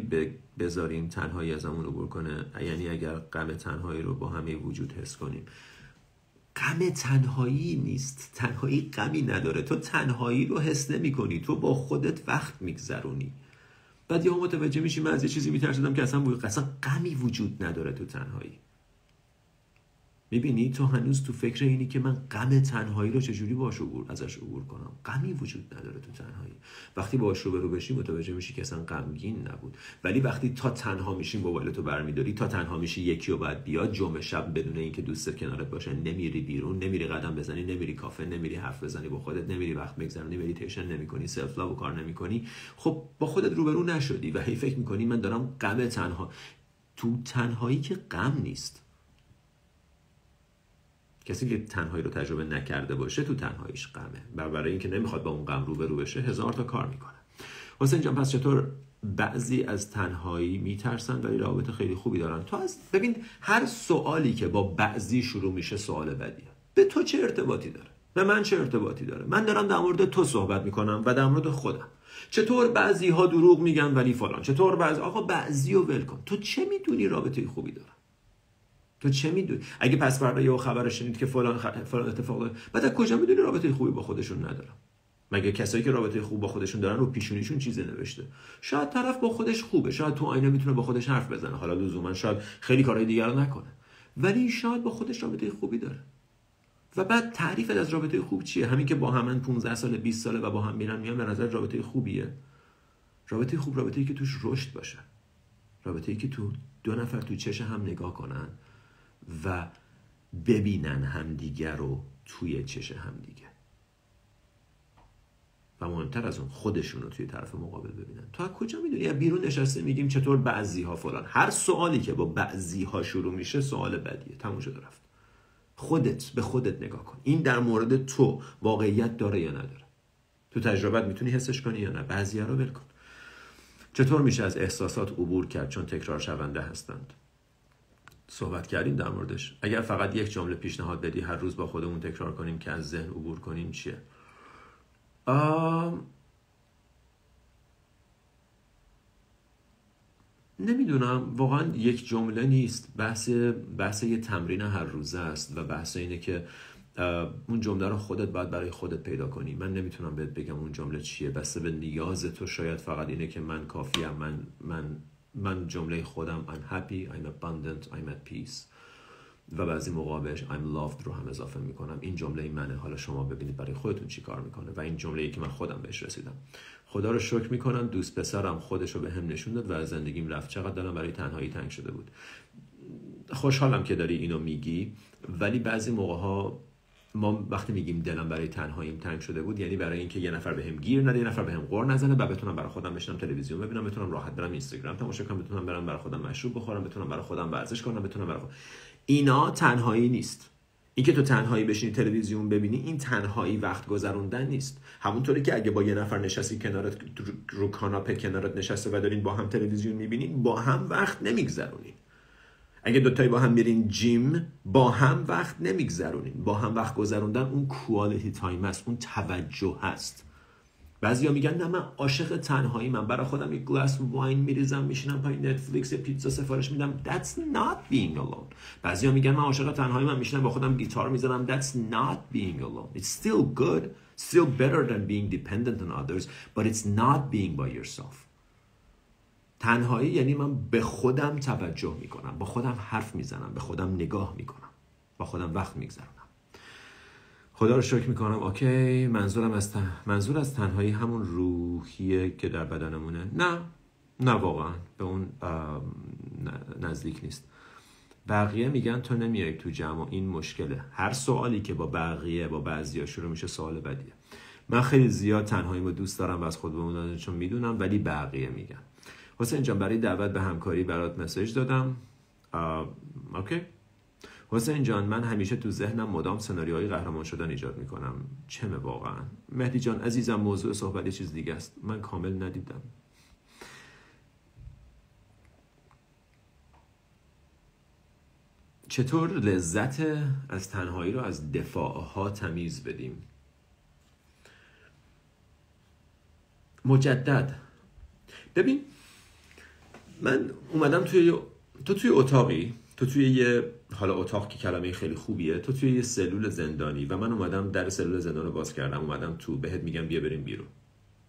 بذاریم تنهایی ازمون عبور کنه؟ یعنی اگر غم تنهایی رو با همه وجود حس کنیم. غم تنهایی نیست. تنهایی غمی نداره. تو تنهایی رو حس نمی کنی. تو با خودت وقت میگذرونی. بعد یه متوجه میشی من از یه چیزی میترسیدم که اصلا غمی وجود نداره تو تنهایی. می‌بینی؟ تو هنوز تو فکر اینی که من غم تنهایی رو چجوری باش عبور ازش عبور کنم؟ غمی وجود نداره تو تنهایی. وقتی باش رو برو بشی متوجه میشی که اصلا غمگین نبود. ولی وقتی تا تنها میشی موبایل برمیداری تا تنها میشی یکی و بعد بیاد جمعه شب بدون اینکه دوستت کنارت باشه نمیری بیرون نمیری قدم بزنی نمیری کافه نمیری حرف بزنی با خودت نمیری وقت بگذرونی مدیتیشن نمی‌کنی self love کار نمی‌کنی. خب با خودت روبرو نشدی و هی فکر می‌کنی من دارم غم تنها تو تنهایی که غم نیست. کسی که تنهایی رو تجربه نکرده باشه تو تنهاییش غمه. و برای اینکه نمی‌خواد با اون غم روبرو بشه هزار تا کار می‌کنه. حسین جان پس چطور بعضی از تنهایی میترسن ولی رابطه خیلی خوبی دارن؟ تو از ببین هر سوالی که با بعضی شروع میشه سوال بدیه. به تو چه ارتباطی داره؟ به من چه ارتباطی داره؟ من دارم در مورد تو صحبت می‌کنم و در مورد خودم. چطور بعضی ها دروغ میگن ولی فلان؟ چطور بعضی آقا بعضی رو ول کن. تو چه می‌دونی رابطه خوبی داره؟ تو چه می‌دونی؟ اگه پس فردا یه خبر شنید که فلان خ... فلان اتفاق بعد از کجا می‌دونی رابطه خوبی با خودشون ندارن؟ مگه کسایی که رابطه خوب با خودشون دارن رو پیشونیشون چیزی نوشته؟ شاید طرف با خودش خوبه شاید تو آینه می‌تونه با خودش حرف بزنه. حالا لزوما شاید خیلی کارهای دیگر نکنه. ولی شاید با خودش رابطه خوبی داره. و بعد تعریفت از رابطه خوب چیه؟ همین که با همن 15 سال 20 ساله و با هم میرن میان به نظر رابطه خوبیه. رابطه خوب رابطه ای که توش رشد باشه. رابطه ای که تو دو نفر تو چش هم نگاه کنن. و ببینن همدیگه رو توی چش همدیگه. و مهمتر از اون خودشون رو توی طرف مقابل ببینن. تو از کجا می‌دونی؟ بیرون نشسته میگیم چطور بعضی ها فلان. هر سوالی که با بعضی ها شروع میشه سوال بدیه. تموم شده رفت. خودت به خودت نگاه کن. این در مورد تو واقعیت داره یا نداره؟ تو تجربت می‌تونی حسش کنی یا نه؟ بعضی ها رو ول کن. چطور میشه از احساسات عبور کرد چون تکرار شونده هستند؟ صحبت کردیم در موردش. اگر فقط یک جمله پیشنهاد بدی هر روز با خودمون تکرار کنیم که از ذهن عبور کنیم چیه؟ نمی‌دونم. واقعا یک جمله نیست. بحث بحث یه تمرین هر روزه است و بحث اینه که اون جمله رو خودت باید برای خودت پیدا کنی. من نمی‌تونم بهت بگم اون جمله چیه. بسته به نیاز تو شاید فقط اینه که من کافیم من من من جمله خودم I'm happy, I'm abundant, I'm at peace. و بعضی موقع I'm loved رو هم اضافه می‌کنم. این جمله منه. حالا شما ببینید برای خودتون چی کار می‌کنه. و این جمله ای که من خودم بهش رسیدم. خدا رو شکر می‌کنم دوست پسرم خودش رو به هم نشون داد و از زندگیم رفت. چقدر دلم برای تنهایی تنگ شده بود. خوشحالم که داری اینو میگی. ولی بعضی موقع ها ما وقتی میگیم دلم برای تنهاییم تنگ شده بود یعنی برای اینکه یه نفر بهم گیر نده یه نفر بهم قور نزنه و بتونم برای خودم بشینم تلویزیون ببینم بتونم راحت برم اینستاگرام تماشا کنم بتونم برم برای خودم مشروب بخورم بتونم برای خودم ورزش کنم بتونم برای خودم اینا تنهایی نیست. اینکه تو تنهایی بشینی تلویزیون ببینی این تنهایی وقت گذروندن نیست. همونطوری که اگه با یه نفر نشستی کنارت رو کاناپه کنارت نشسته و دارین با هم تلویزیون می‌بینین با هم وقت نمیگذرونین اگه دوتایی با هم میرین gym با هم وقت نمیگذرونین. با هم وقت گذروندن اون quality time است اون توجه هست بعضیا میگن نه من عاشق تنهایی من برای خودم یک glass wine میریزم میشینم پای Netflix پیتزا سفارش میدم. That's not being alone. بعضیا میگن من عاشق تنهایی من میشینم با خودم گیتار می‌زنم. That's not being alone. It's still good still better than being dependent on others but it's not being by yourself. تنهایی یعنی من به خودم توجه می‌کنم با خودم حرف می‌زنم به خودم نگاه می‌کنم با خودم وقت میگذرم خدا رو شکر می‌کنم. اوکی منظورم از منظور از تنهایی همون روحیه که در بدنمونه. نه نه واقعا به اون نزدیک نیست. بقیه میگن تو نمیای تو جمع این مشکله. هر سوالی که با بقیه با بعضیا شروع میشه سوال بدیه. من خیلی زیاد تنهایی رو دوست دارم و از خود بمونم چون می‌دونم ولی بقیه میگن. حسین جان برای دعوت به همکاری برات مسیج دادم. اوکی. حسین جان من همیشه تو ذهنم مدام سناریوهای قهرمان شدن ایجاد می‌کنم. چمه واقعا. مهدی جان عزیزم موضوع صحبت یه چیز دیگه است. من کامل ندیدم. چطور لذت از تنهایی رو از دفاعها تمیز بدیم؟ مجدد. ببین من اومدم توی تو توی اتاقی؟ تو توی یه حالا اتاق که کلمه خیلی خوبیه. تو توی یه سلول زندانی. و من اومدم در سلول زندان رو باز کردم. اومدم تو بهت میگم بیا بریم بیرون.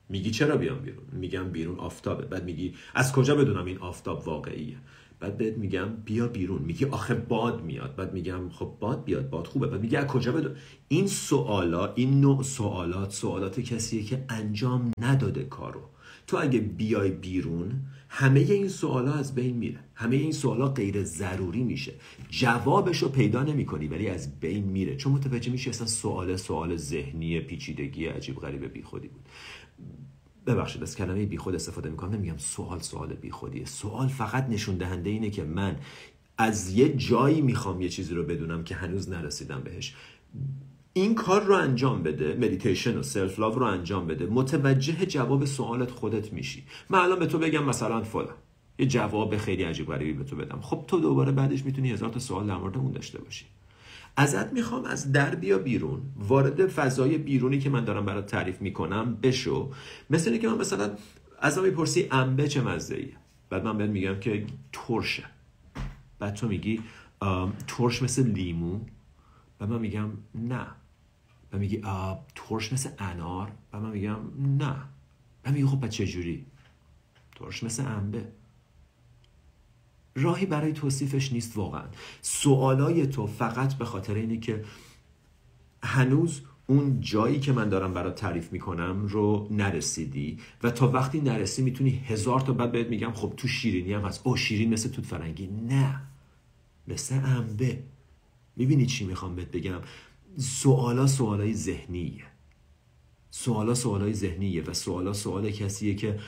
میگی چرا بیام بیرون؟ میگم بیرون آفتابه. بعد میگی از کجا بدونم این آفتاب واقعیه؟ بعد بهت میگم بیا بیرون. میگی آخه باد میاد. بعد میگم خب باد بیاد. باد خوبه. بعد میگی از کجا بدون این سوالا این نوع سوالات سوالات کسیه که انجام نداده کارو. تو اگه بیای بیرون همه این سوالا از بین میره. همه این سوالا غیر ضروری میشه. جوابش رو پیدا نمی‌کنی ولی از بین میره. چون متوجه میشه اصلا سوال سوال ذهنی پیچیدگی عجیب غریب بیخودی بود. ببخشید از کلمه بیخود استفاده می‌کنم. نمیگم سوال سوال بیخودیه. سوال فقط نشون دهنده اینه که من از یه جایی می‌خوام یه چیزی رو بدونم که هنوز نرسیدم بهش. این کار رو انجام بده مدیتیشن و self love رو انجام بده متوجه جواب سوالت خودت میشی. من الان به تو بگم مثلا فلان. یه جواب خیلی عجیب غریبی به تو بدم. خب تو دوباره بعدش می‌تونی هزار تا سوال در مورد اون داشته باشی. ازت می‌خوام از در بیا بیرون وارد فضای بیرونی که من دارم برات تعریف می‌کنم بشو. مثل اینکه من مثلا از می‌پرسی انبه چه مزه بعد من بهت میگم که ترشه. بعد تو میگی ترش مثل لیمو. و من میگم نه. و میگی ترش مثل انار؟ و من میگم نه. و میگی خب چجوری ترش مثل انبه. راهی برای توصیفش نیست واقعا. سوالای تو فقط به خاطر اینه که هنوز اون جایی که من دارم برات تعریف می‌کنم رو نرسیدی و تا وقتی نرسی می‌تونی هزار تا بعد بهت میگم خب تو شیرینی هم هست. او شیرین مثل توت فرنگی. نه. مثل انبه. می‌بینی چی می‌خوام بهت بگم؟ سوالا سوالای ذهنیه. سوالا سوالای ذهنیه و سوالا سوال کسیه که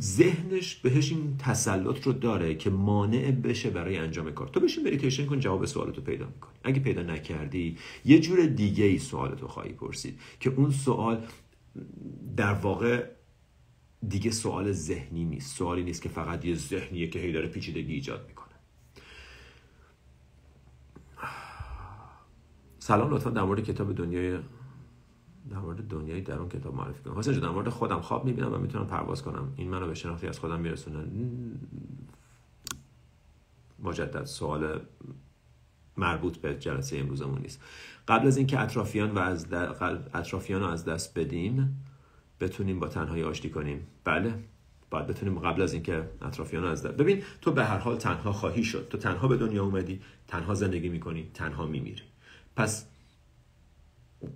ذهنش بهش این تسلط رو داره که مانع بشه برای انجام کار. تو بشین مدیتیشن کن جواب سوالتو پیدا می‌کنی. اگه پیدا نکردی یه جور دیگه ای سوالتو خواهی پرسید که اون سوال در واقع دیگه سوال ذهنی نیست. سوالی نیست که فقط یه ذهنیه که هی داره پیچیدگی ایجاد می‌کنه. سلام لطفا در مورد کتاب دنیای در مورد دنیای درون کتاب معرفی کنم. حسین در مورد خودم خواب می‌بینم و می‌تونم پرواز کنم. این منو به شناختی از خودم میرسونه. مجدد سوال مربوط به جلسه امروزمون نیست. قبل از اینکه اطرافیان و از اطرافیان رو از دست بدیم بتونیم با تنهایی آشتی کنیم. بله. باید بتونیم قبل از اینکه اطرافیان رو از دست ببین تو به هر حال تنها خواهی شد. تو تنها به دنیا اومدی تنها زندگی می‌کنی تنها میمیری. پس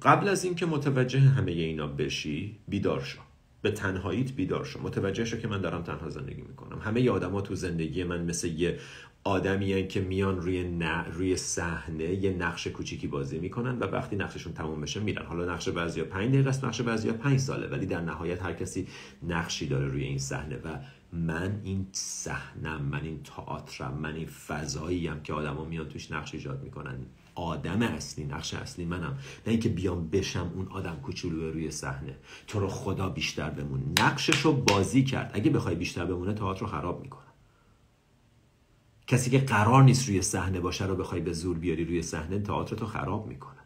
قبل از اینکه متوجه همه اینا بشی بیدار شو. به تنهاییت بیدار شو. متوجه شو که من دارم تنها زندگی می‌کنم. همه ی آدما تو زندگی من مثل یه آدمی که میان روی ن... روی صحنه یه نقش کوچیکی بازی می‌کنن و وقتی نقششون تموم بشه میرن. حالا نقش بعضیا 5 دقیقه است نقش بعضیا 5 ساله. ولی در نهایت هر کسی نقشی داره روی این صحنه و من این صحنم من این تئاترم من این فضایی هم که آدما میان توش نقش ایجاد می‌کنن. آدم اصلی نقش اصلی منم. نه اینکه بیام بشم اون آدم کوچولو روی صحنه. تو رو خدا بیشتر بمون. نقشش رو بازی کرد. اگه بخوای بیشتر بمونه تئاتر رو خراب می‌کنه کسی که قرار نیست روی صحنه باشه رو بخوای به زور بیاری روی صحنه تئاتر تو خراب می‌کنه.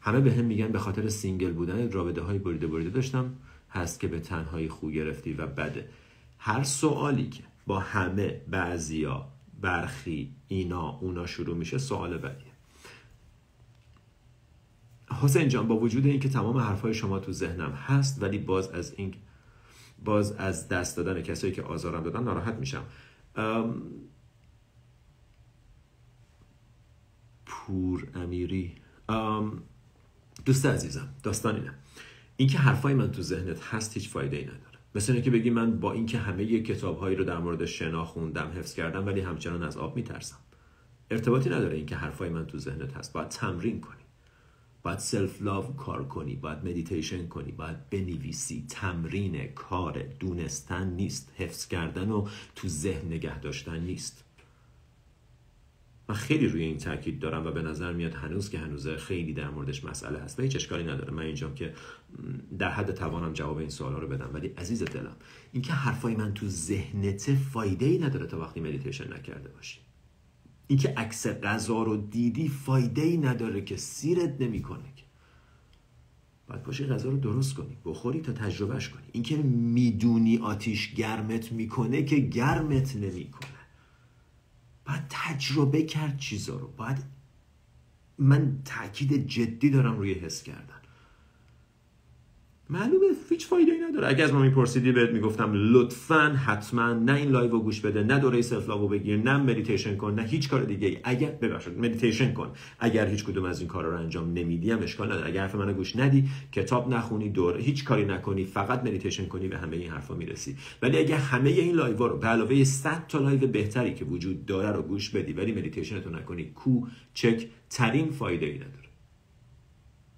همه به هم میگن به خاطر single بودن رابطه های بریده بریده داشتم. هست که به تنهایی خو گرفتی و بده. هر سوالی که با همه بعضیا برخی اینا اونا شروع میشه سوال بدیه حسین جان با وجود اینکه تمام حرفهای شما تو ذهنم هست ولی باز از این باز از دست دادن کسایی که آزارم دادن ناراحت میشم. پور امیری. دوست عزیزم داستان اینه. اینکه حرفای من تو ذهنت هست هیچ فایده ای نداره. مثل اینکه بگی من با اینکه همه کتابهایی رو در مورد شنا خوندم حفظ کردم ولی همچنان از آب میترسم. ارتباطی نداره اینکه حرفای من تو ذهنت هست. باید تمرین کنی. باید self love کار کنی. باید مدیتیشن کنی. باید بنویسی. تمرین کار. دونستن نیست. حفظ کردن و تو ذهن نگه داشتن نیست. من خیلی روی این تاکید دارم و به نظر میاد هنوز که هنوز خیلی در موردش مسئله هست. و هیچ اشکالی نداره. من اینجام که در حد توانم جواب این سوالا رو بدم. ولی عزیز دلم اینکه حرفای من تو ذهنت فایده ای نداره تا وقتی مدیتیشن نکرده باشی. اینکه عکس غذا رو دیدی فایده ای نداره که سیرت نمی‌کنه باید پاشی غذا رو درست کنی بخوری تا تجربهش کنی. اینکه می‌دونی آتیش گرمت می‌کنه که گرمت نمی‌کنه. باید تجربه کرد چیزا رو. باید من تاکید جدی دارم روی حس کردن. معلومه هیچ فایده ای نداره. اگه از ما میپرسیدی بهت می‌گفتم لطفا حتما نه این live رو گوش بده نه دوره self love بگیر نه مدیتیشن کن نه هیچ کار دیگه ای اگر ببخشید مدیتیشن کن. اگر هیچ کدوم از این کارا رو انجام نمیدی هم اشکال نداره. اگر حرف منو گوش ندی کتاب نخونی دور هیچ کاری نکنی فقط مدیتیشن کنی به همه این حرفا می‌رسی. ولی اگه همه این live رو به علاوه 100 تا live بهتری که وجود داره رو گوش بدی ولی مدیتیشن تو نکنی کوچک ترین فایده ای نداره.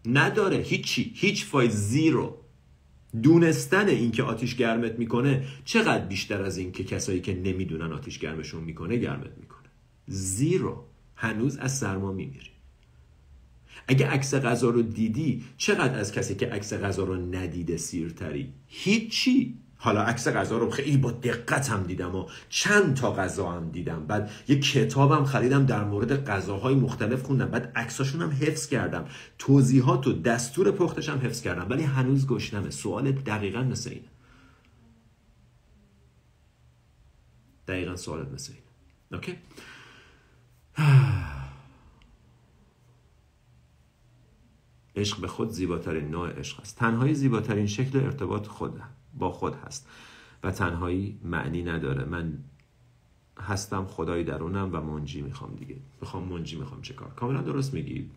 نداره هیچی. هیچ فایده zero. دونستن اینکه آتیش گرمت می‌کنه چقدر بیشتر از اینکه کسایی که نمی‌دونن آتیش گرمشون می‌کنه گرمت می‌کنه. zero هنوز از سرما میمیری. اگه عکس غذا رو دیدی چقدر از کسی که عکس غذا رو ندیده سیرتری؟ هیچی. حالا عکس غذا رو خیلی با دقت هم دیدم و چند تا غذا هم دیدم. بعد یه کتابم خریدم در مورد غذاهای مختلف خوندم. بعد عکساشون هم حفظ کردم. توضیحات و دستور پختش هم حفظ کردم. ولی هنوز گشنمه. سوال دقیقا مثل اینه. دقیقا سوالت مثل اینه. اوکی؟ عشق به خود زیباترین نوع عشق است. تنهایی زیباترین شکل ارتباط خود با خود هست. و تنهایی معنی نداره. من هستم خدای درونم و منجی می‌خوام دیگه. می‌خوام منجی می‌خوام چه کار. کاملا درست میگی.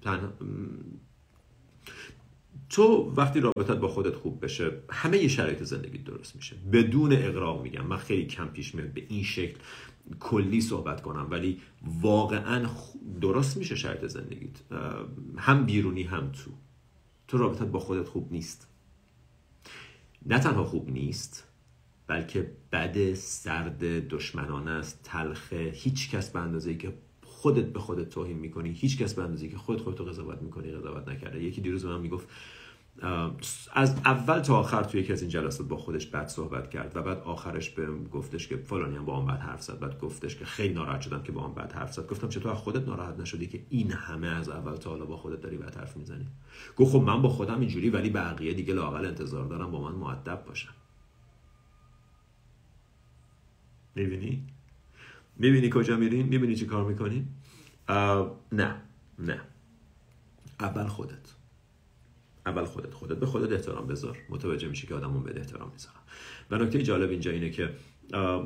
تو وقتی رابطت با خودت خوب بشه همه ی شرایط زندگی درست میشه. بدون اقراق میگم. من خیلی کم پیش میاد به این شکل کلی صحبت کنم. ولی واقعا درست میشه شرایط زندگیت. هم بیرونی هم تو. تو رابطت با خودت خوب نیست. نه تنها خوب نیست بلکه بد سرد دشمنانه است تلخه هیچ کس به اندازه که خودت به خودت توهین می‌کنی هیچ کس به اندازه که خود خودتو قضاوت می‌کنی قضاوت نکرده. یکی دیروز به من می‌گفت از اول تا آخر توی یکی از این جلسات با خودش بد صحبت کرد و بعد آخرش به گفتش که فلانی هم با آن بد حرف زد. بعد گفتش که خیلی ناراحت شدم که با آن بد حرف زد. گفتم چطور خودت ناراحت نشدی که این همه از اول تا حالا با خودت داری بد حرف می‌زنی؟ گفت خب من با خودم اینجوری ولی بقیه دیگه لاقل انتظار دارم با من معدب باشن می‌بینی؟ می‌بینی کجا میریم؟ می‌بینی چی کار می‌کنیم نه نه. اول خودت. اول خودت خودت به خودت احترام بذار. متوجه میشی که آدما بهت احترام می‌ذارن و نکته جالب اینجا اینه که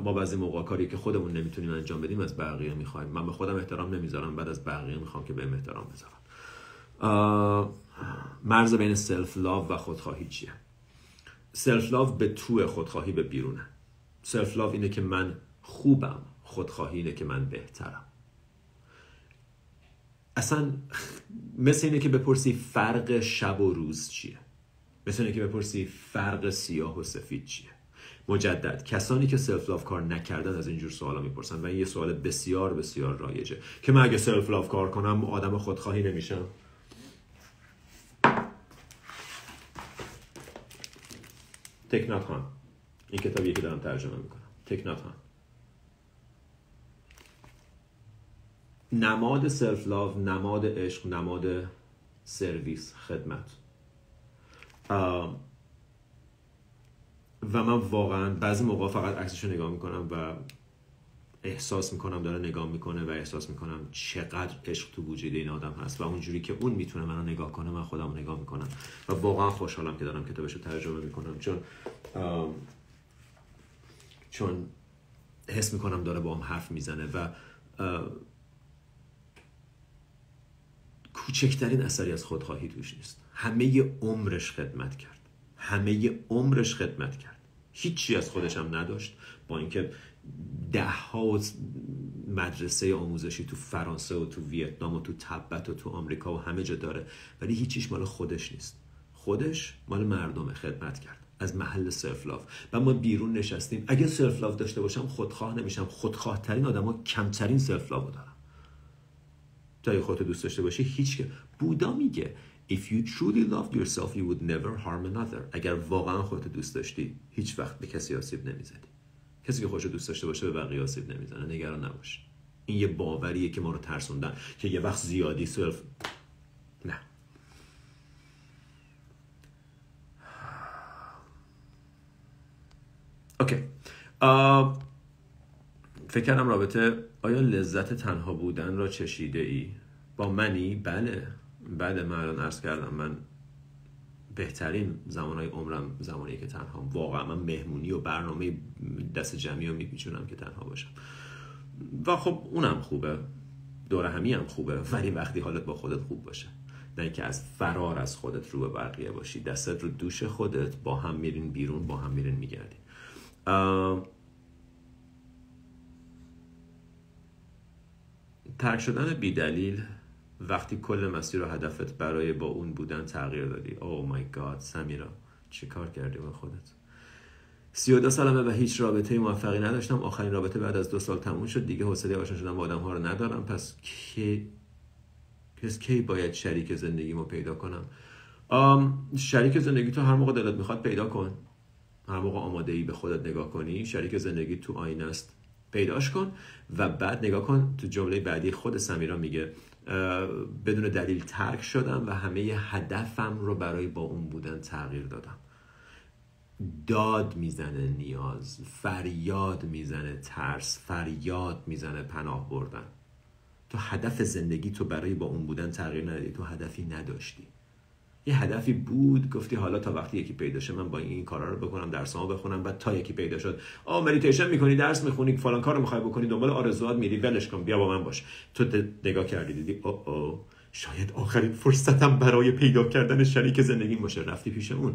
ما بعضی موقع کاری که خودمون نمی‌تونیم انجام بدیم از بقیه می‌خوایم. من به خودم احترام نمی‌ذارم بعد از بقیه می‌خوام که بهم احترام بذارم مرز بین self love و خودخواهی چیه؟ self love به تو خودخواهی به بیرونه. self love اینه که من خوبم خودخواهی اینه که من بهترم. اصلا مثل اینه که بپرسی فرق شب و روز چیه؟ مثل اینه که بپرسی فرق سیاه و سفید چیه؟ مجدد کسانی که self love کار نکردن از اینجور سوالا می‌پرسن و این یه سوال بسیار بسیار رایجه که من اگه self love کار کنم آدم خودخواهی نمیشم تیک نات هان. این کتابی که دارم ترجمه می‌کنم. تیک نات هان. نماد سلف لاو نماد عشق نماد سرویس خدمت. و من واقعا بعضی موقع فقط عکسش رو نگاه می‌کنم و احساس می‌کنم داره نگاه می‌کنه و احساس می‌کنم چقدر عشق تو وجود این آدم هست و اونجوری که اون می‌تونه منو نگاه کنه من خودم نگاه می‌کنم. و واقعا خوشحالم که دارم کتابش رو ترجمه می‌کنم. چون چون حس می‌کنم داره با هم حرف می‌زنه و کوچکترین اثری از خودخواهی توش نیست. همه عمرش خدمت کرد. همه عمرش خدمت کرد. هیچی از خودش هم نداشت. با اینکه ده ها مدرسه آموزشی تو فرانسه و تو ویتنام و تو تبت و تو آمریکا و همه جا داره. ولی هیچیش مال خودش نیست. خودش مال مردم خدمت کرد. از محل سلف لاف. و ما بیرون نشستیم. اگه self love داشته باشم خودخواه نمیشم. خودخواه ترین آدم ها کمترین self love تا خودت دوست داشته باشی هیچ که. بودا میگه If you truly loved yourself you would never harm another. اگر واقعا خودت دوست داشتی هیچ وقت به کسی آسیب نمی‌زدی. کسی که خودش دوست داشته باشه به بقیه آسیب نمی‌زنه. نگران نباش. این یه باوریه که ما رو ترسوندن که یه وقت زیادی self نه. اوکی. فکر کردم رابطه آیا لذت تنها بودن را چشیده ای؟ با منی؟ بله. بعد من الان عرض کردم من بهترین زمانهای عمرم زمانی که تنها واقعا من مهمونی و برنامه دست جمعی رو میپیچونم که تنها باشم. و خب اونم خوبه. دور همی هم خوبه. ولی وقتی حالت با خودت خوب باشه. نه اینکه از فرار از خودت رو به بقیه باشی. دستت رو دوش خودت. با هم میرین بیرون با هم میرین میگردین. ترک شدن بیدلیل وقتی کل مسیر و هدفت برای با اون بودن تغییر دادی. او مای گاد سمیرا چه کار کردی با خودت؟ سی و دو سالمه و هیچ رابطه موفقی نداشتم. آخرین رابطه بعد از دو سال تموم شد. دیگه حوصله آشنا شدن با آدم ها رو ندارم. پس کی پس کی باید شریک زندگیمو پیدا کنم؟ شریک زندگی تو هر موقع دلت می‌خواد پیدا کن. هر موقع آماده ای به خودت نگاه کنی شریک زندگی تو آینه است. پیداش کن و بعد نگاه کن تو جمله بعدی خود سمیرا میگه بدون دلیل ترک شدم و همه هدفم رو برای با اون بودن تغییر دادم. داد می‌زنه نیاز فریاد می‌زنه ترس فریاد می‌زنه پناه بردن. تو هدف زندگی تو برای با اون بودن تغییر ندادی تو هدفی نداشتی. یه هدفی بود گفتی حالا تا وقتی یکی پیدا شه من با این کارا رو بکنم درسامو بخونم. بعد تا یکی پیدا شد آ مدیتیشن می‌کنی درس می‌خونی فلان کارو می‌خوای بکنی دنبال آرزوات میری ولش کن بیا با من باش. تو نگاه کردی دیدی او او شاید آخرین فرصتم برای پیدا کردن شریک زندگی باشه. رفتی پیش اون.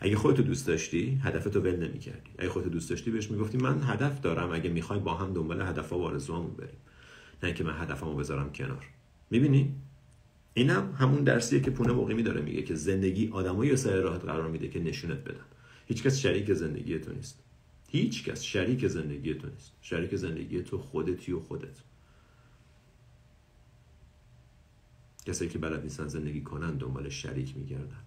اگه خودتو دوست داشتی هدفتو ول نمی‌کردی. اگه خودتو دوست داشتی بهش می‌گفتی من هدف دارم اگه می‌خوای با هم دنبال هدفها و آرزوامون بریم. نه که من هدفمو بذارم کنار. می‌بینی؟ اینم همون درسیه که پونه مقیمی داره میگه که زندگی آدمایی سر راحت قرار میده که نشونت بدن. هیچکس شریک زندگی تو نیست. هیچ کس شریک زندگی تو نیست. شریک زندگی تو خودتی و خودت. کسایی که بلد نیستن زندگی کنن دنبال شریک میگردن.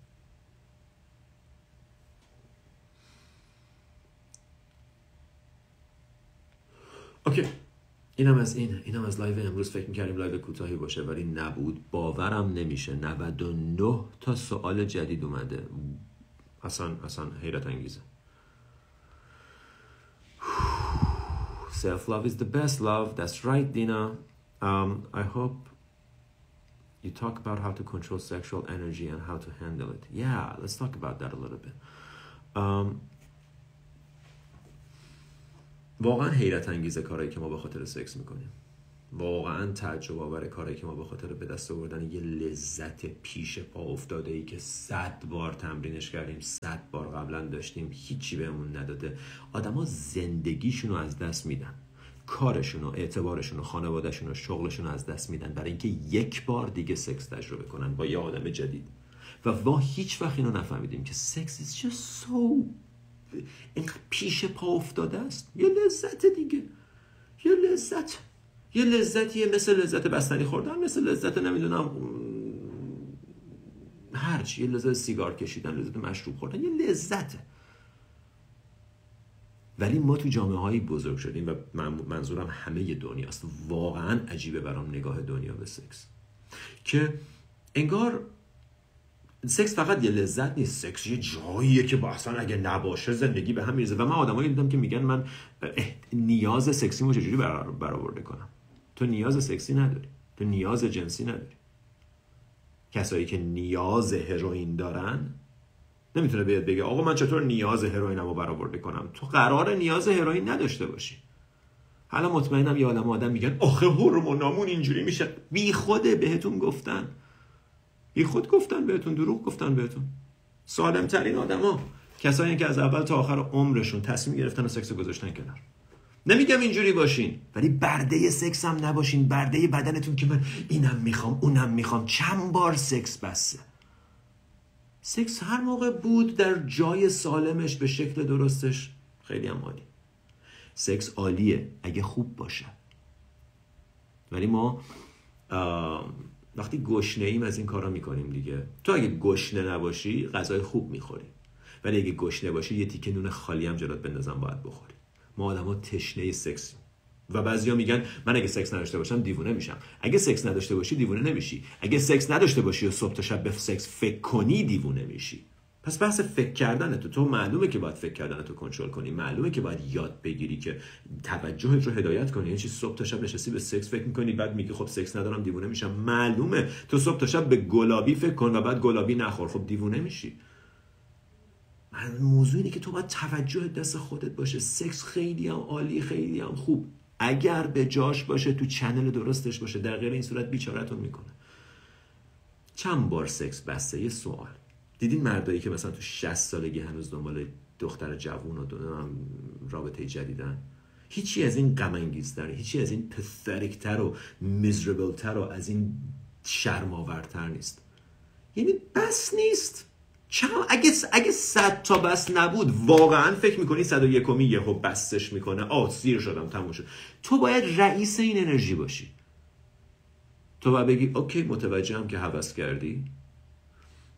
Okay. اینم از این اینم از live امروز فکر می‌کردیم live کوتاهی باشه ولی نبود باورم نمیشه 99 تا سوال جدید اومده اصلا اصلا حیرت انگیزه Self love is the best love. That's right, Dina. Um, I hope you talk about how to control sexual energy and how to handle it. Yeah, let's talk about that a little bit. Um, واقعا حیرت انگیزه کارهایی که ما به خاطر سکس می‌کنیم. واقعا تعجب آور کارهایی که ما به خاطر به دست آوردن یه لذت پیش پا افتاده ای که صد بار تمرینش کردیم صد بار قبلا داشتیم هیچی بهمون نداده. آدما زندگیشون رو از دست میدن. کارشون و اعتبارشون و خانوادهشون و شغلشون رو از دست میدن برای اینکه یک بار دیگه سکس تجربه کنن با یه آدم جدید. و ما هیچ وقت اینو نفهمیدیم که سکس is just so این پیش پا افتاده است؟ یه لذت دیگه. یه لذت. یه لذتیه مثل لذت بستنی خوردن مثل لذت نمی‌دونم هرچی. یه لذت سیگار کشیدن لذت مشروب خوردن. یه لذته ولی ما تو جامعه هایی بزرگ شدیم و منظورم همه دنیاست. واقعا عجیبه برام نگاه دنیا به سکس. که انگار سکس فقط یه لذت نیست. سکس یه جاییه که با اصلا اگه نباشه زندگی به هم میرزه و من آدمایی دیدم که میگن من نیاز سکسی مو چجوری برآورده کنم؟ تو نیاز سکسی نداری. تو نیاز جنسی نداری. کسایی که نیاز هروئین دارن نمی‌تونه بیاد بگه آقا من چطور نیاز هروئینمو برآورده کنم؟ تو قرار نیاز هروئین نداشته باشی. حالا مطمئنم یه آدم آدم میگن آخه هورمونامون اینجوری میشه. بی خوده بهتون گفتن. بی خود گفتن بهتون دروغ گفتن بهتون. سالم ترین آدما کسایی که از اول تا آخر عمرشون تصمیم گرفتن و سکس گذاشتن کنار. نمیگم اینجوری باشین ولی برده سکس هم نباشین. برده بدنتون که من اینم می‌خوام اونم می‌خوام. چند بار سکس بسه سکس هر موقع بود در جای سالمش به شکل درستش. خیلی هم عالی. سکس عالیه اگه خوب باشه. ولی ما وقتی گشنه ایم از این کارا می‌کنیم دیگه. تو اگه گشنه نباشی غذای خوب می‌خوری. ولی اگه گشنه باشی یه تیکه نون خالی هم بندازم باید بخوری. ما آدما تشنه سکس و بعضیا میگن من اگه سکس نداشته باشم دیوونه میشم. اگه سکس نداشته باشی دیوونه نمیشی. اگه سکس نداشته باشی و صبح تا شب به سکس فکر کنی دیوونه میشی. پس بحث فکر کردن تو تو معلومه که باید فکر کردن تو کنترل کنی. معلومه که باید یاد بگیری که توجهت رو هدایت کنی. یعنی صبح تا شب نشستی به سکس فکر می‌کنی بعد میگی خب سکس ندارم دیوونه میشم. معلومه. تو صبح تا شب به گلابی فکر کن و بعد گلابی نخور. خب دیوونه میشی. موضوع اینه که تو باید توجه دست خودت باشه. سکس خیلی هم عالی خیلی هم خوب. اگر به جاش باشه تو channel درستش باشه. در غیر این صورت بیچارتون می‌کنه. چند بار سکس بسته؟ یه سوال. دیدین مردایی که مثلا تو 60 سالگی هنوز دنبال دختر جوون و هم رابطه جدیدن؟ هیچی از این غم انگیزتر هیچی از این پثریکتر و میزربلتر و از این شرماورتر نیست. یعنی بس نیست. چرا؟ اگه اگه صد تا بس نبود واقعا فکر می‌کنی صد و یکمی یهو بستش می‌کنه؟ آه سیر شدم تموم شد. تو باید رئیس این انرژی باشی. تو باید بگی okay متوجهم که هوس کردی.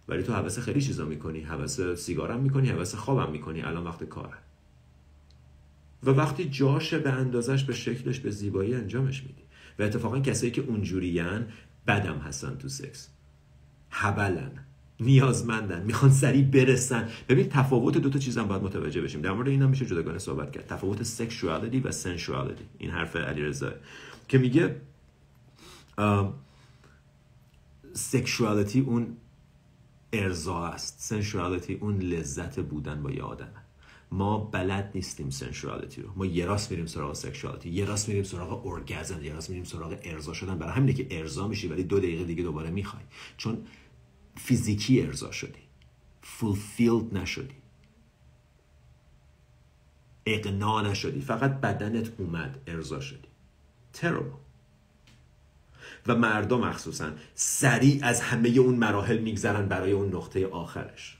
ولی تو هوس خیلی چیزا می‌کنی هوس سیگارم می‌کنی هوس خوابم می‌کنی. الان وقت کاره. و وقتی جاش به اندازش به شکلش به زیبایی انجامش میدی. و اتفاقا کسایی که اونجوریان بدم هستن تو سکس. هولن نیازمندن می‌خوان سریع برسن. ببین تفاوت دو تا چیزم باید متوجه بشیم. در مورد اینم میشه جداگانه صحبت کرد. تفاوت sexuality و sensuality این حرف علیرضا. که میگه sexuality اون ارضا است. sensuality اون لذت بودن با یه آدمه ما بلد نیستیم sensuality رو. ما یه راست میریم سراغ sexuality یه راست میریم سراغ اورگازم یه راست میریم سراغ ارضا شدن. برای همینه که ارضا میشی ولی دو دقیقه دیگه دوباره می‌خوای. چون فیزیکی ارضا شدی. fulfilled نشدی. اقنا نشدی. فقط بدنت اومد ارضا شدی. Terrible. و مردم مخصوصا سریع از همه اون مراحل میگذرن برای اون نقطه آخرش.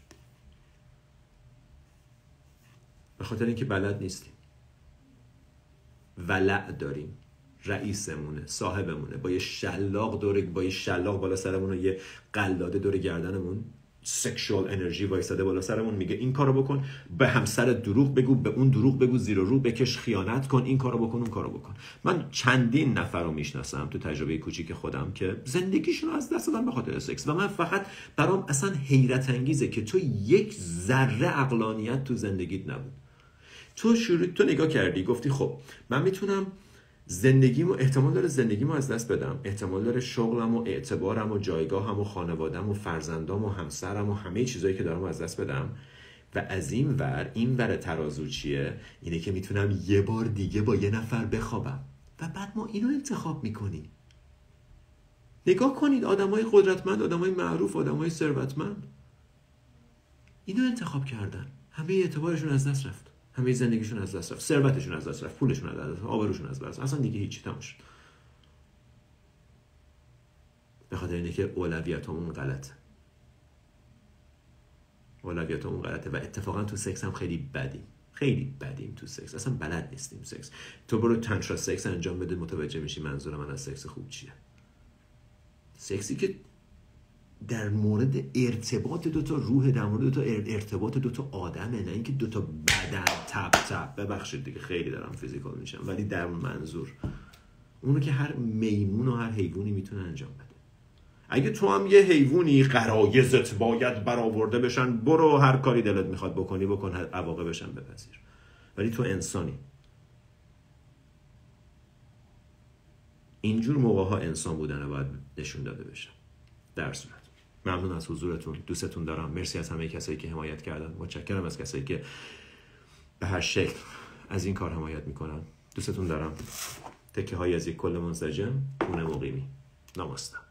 به خاطر اینکه بلد نیستیم. ولع داریم. رئیسمونه صاحبمونه. با یه شلاق دور با یه شلاق بالا سرمون و یه قلاده دور گردنمون. سکشوال انرژی وایساده بالا سرمون میگه این کارو بکن به همسر دروغ بگو به اون دروغ بگو زیر رو بکش خیانت کن این کارو بکن اون کارو بکن. من چندین نفر رو می‌شناسم تو تجربه کوچیک خودم که زندگیشون از دست دادن به خاطر سکس. و من فقط برام اصلا حیرت انگیزه که تو یک ذره اقلانیت تو زندگیت نبود. تو شروع تو نگاه کردی گفتی خب من می‌تونم زندگیمو احتمال داره زندگیمو از دست بدم. احتمال داره شغلم و اعتبارم و جایگاهم و خانوادم و فرزندام و همسرم و همه چیزایی که دارم از دست بدم. و از این ور این ور ترازو چیه؟ اینه که می‌تونم یه بار دیگه با یه نفر بخوابم. و بعد ما اینو انتخاب می‌کنیم. نگاه کنید آدمای قدرتمند آدمای معروف آدمای ثروتمند. اینو انتخاب کردن. همه اعتبارشون از دست رفت. همه زندگیشون از دست رفت. ثروتشون از دست رفت پولشون از دست رفت آبروشون از دست رفت. اصلا دیگه هیچی تموم شد. به خاطر اینه که اون غلطه. اولویتمون غلطه و اتفاقا تو سکس هم خیلی بدیم. خیلی بدیم تو سکس. اصلا بلد نیستیم سکس. تو برو tantra sex انجام بده متوجه میشی منظور من از سکس خوب چیه. سکسی که در مورد ارتباط دو تا روح در مورد دو تا ارتباط دو تا آدمه نه اینکه دو تا بدن تپ تپ ببخشید دیگه خیلی دارم physical میشم ولی در منظور. اونو که هر میمون و هر حیوانی می‌تونه انجام بده. اگه تو هم یه حیوانی قرایزت باید برآورده بشن برو هر کاری دلت می‌خواد بکنی بکن بشن بپذیر. ولی تو انسانی. اینجور موقع ها انسان بودن باید نشون داده بشه. در صورت ممنون از حضورتون. دوستتون دارم. مرسی از همه کسایی که حمایت کردن. متشکرم از کسایی که به هر شکل از این کار حمایت می‌کنن. دوستتون دارم. تکه های از یک کل منسجم. اون مقیمی. نماستم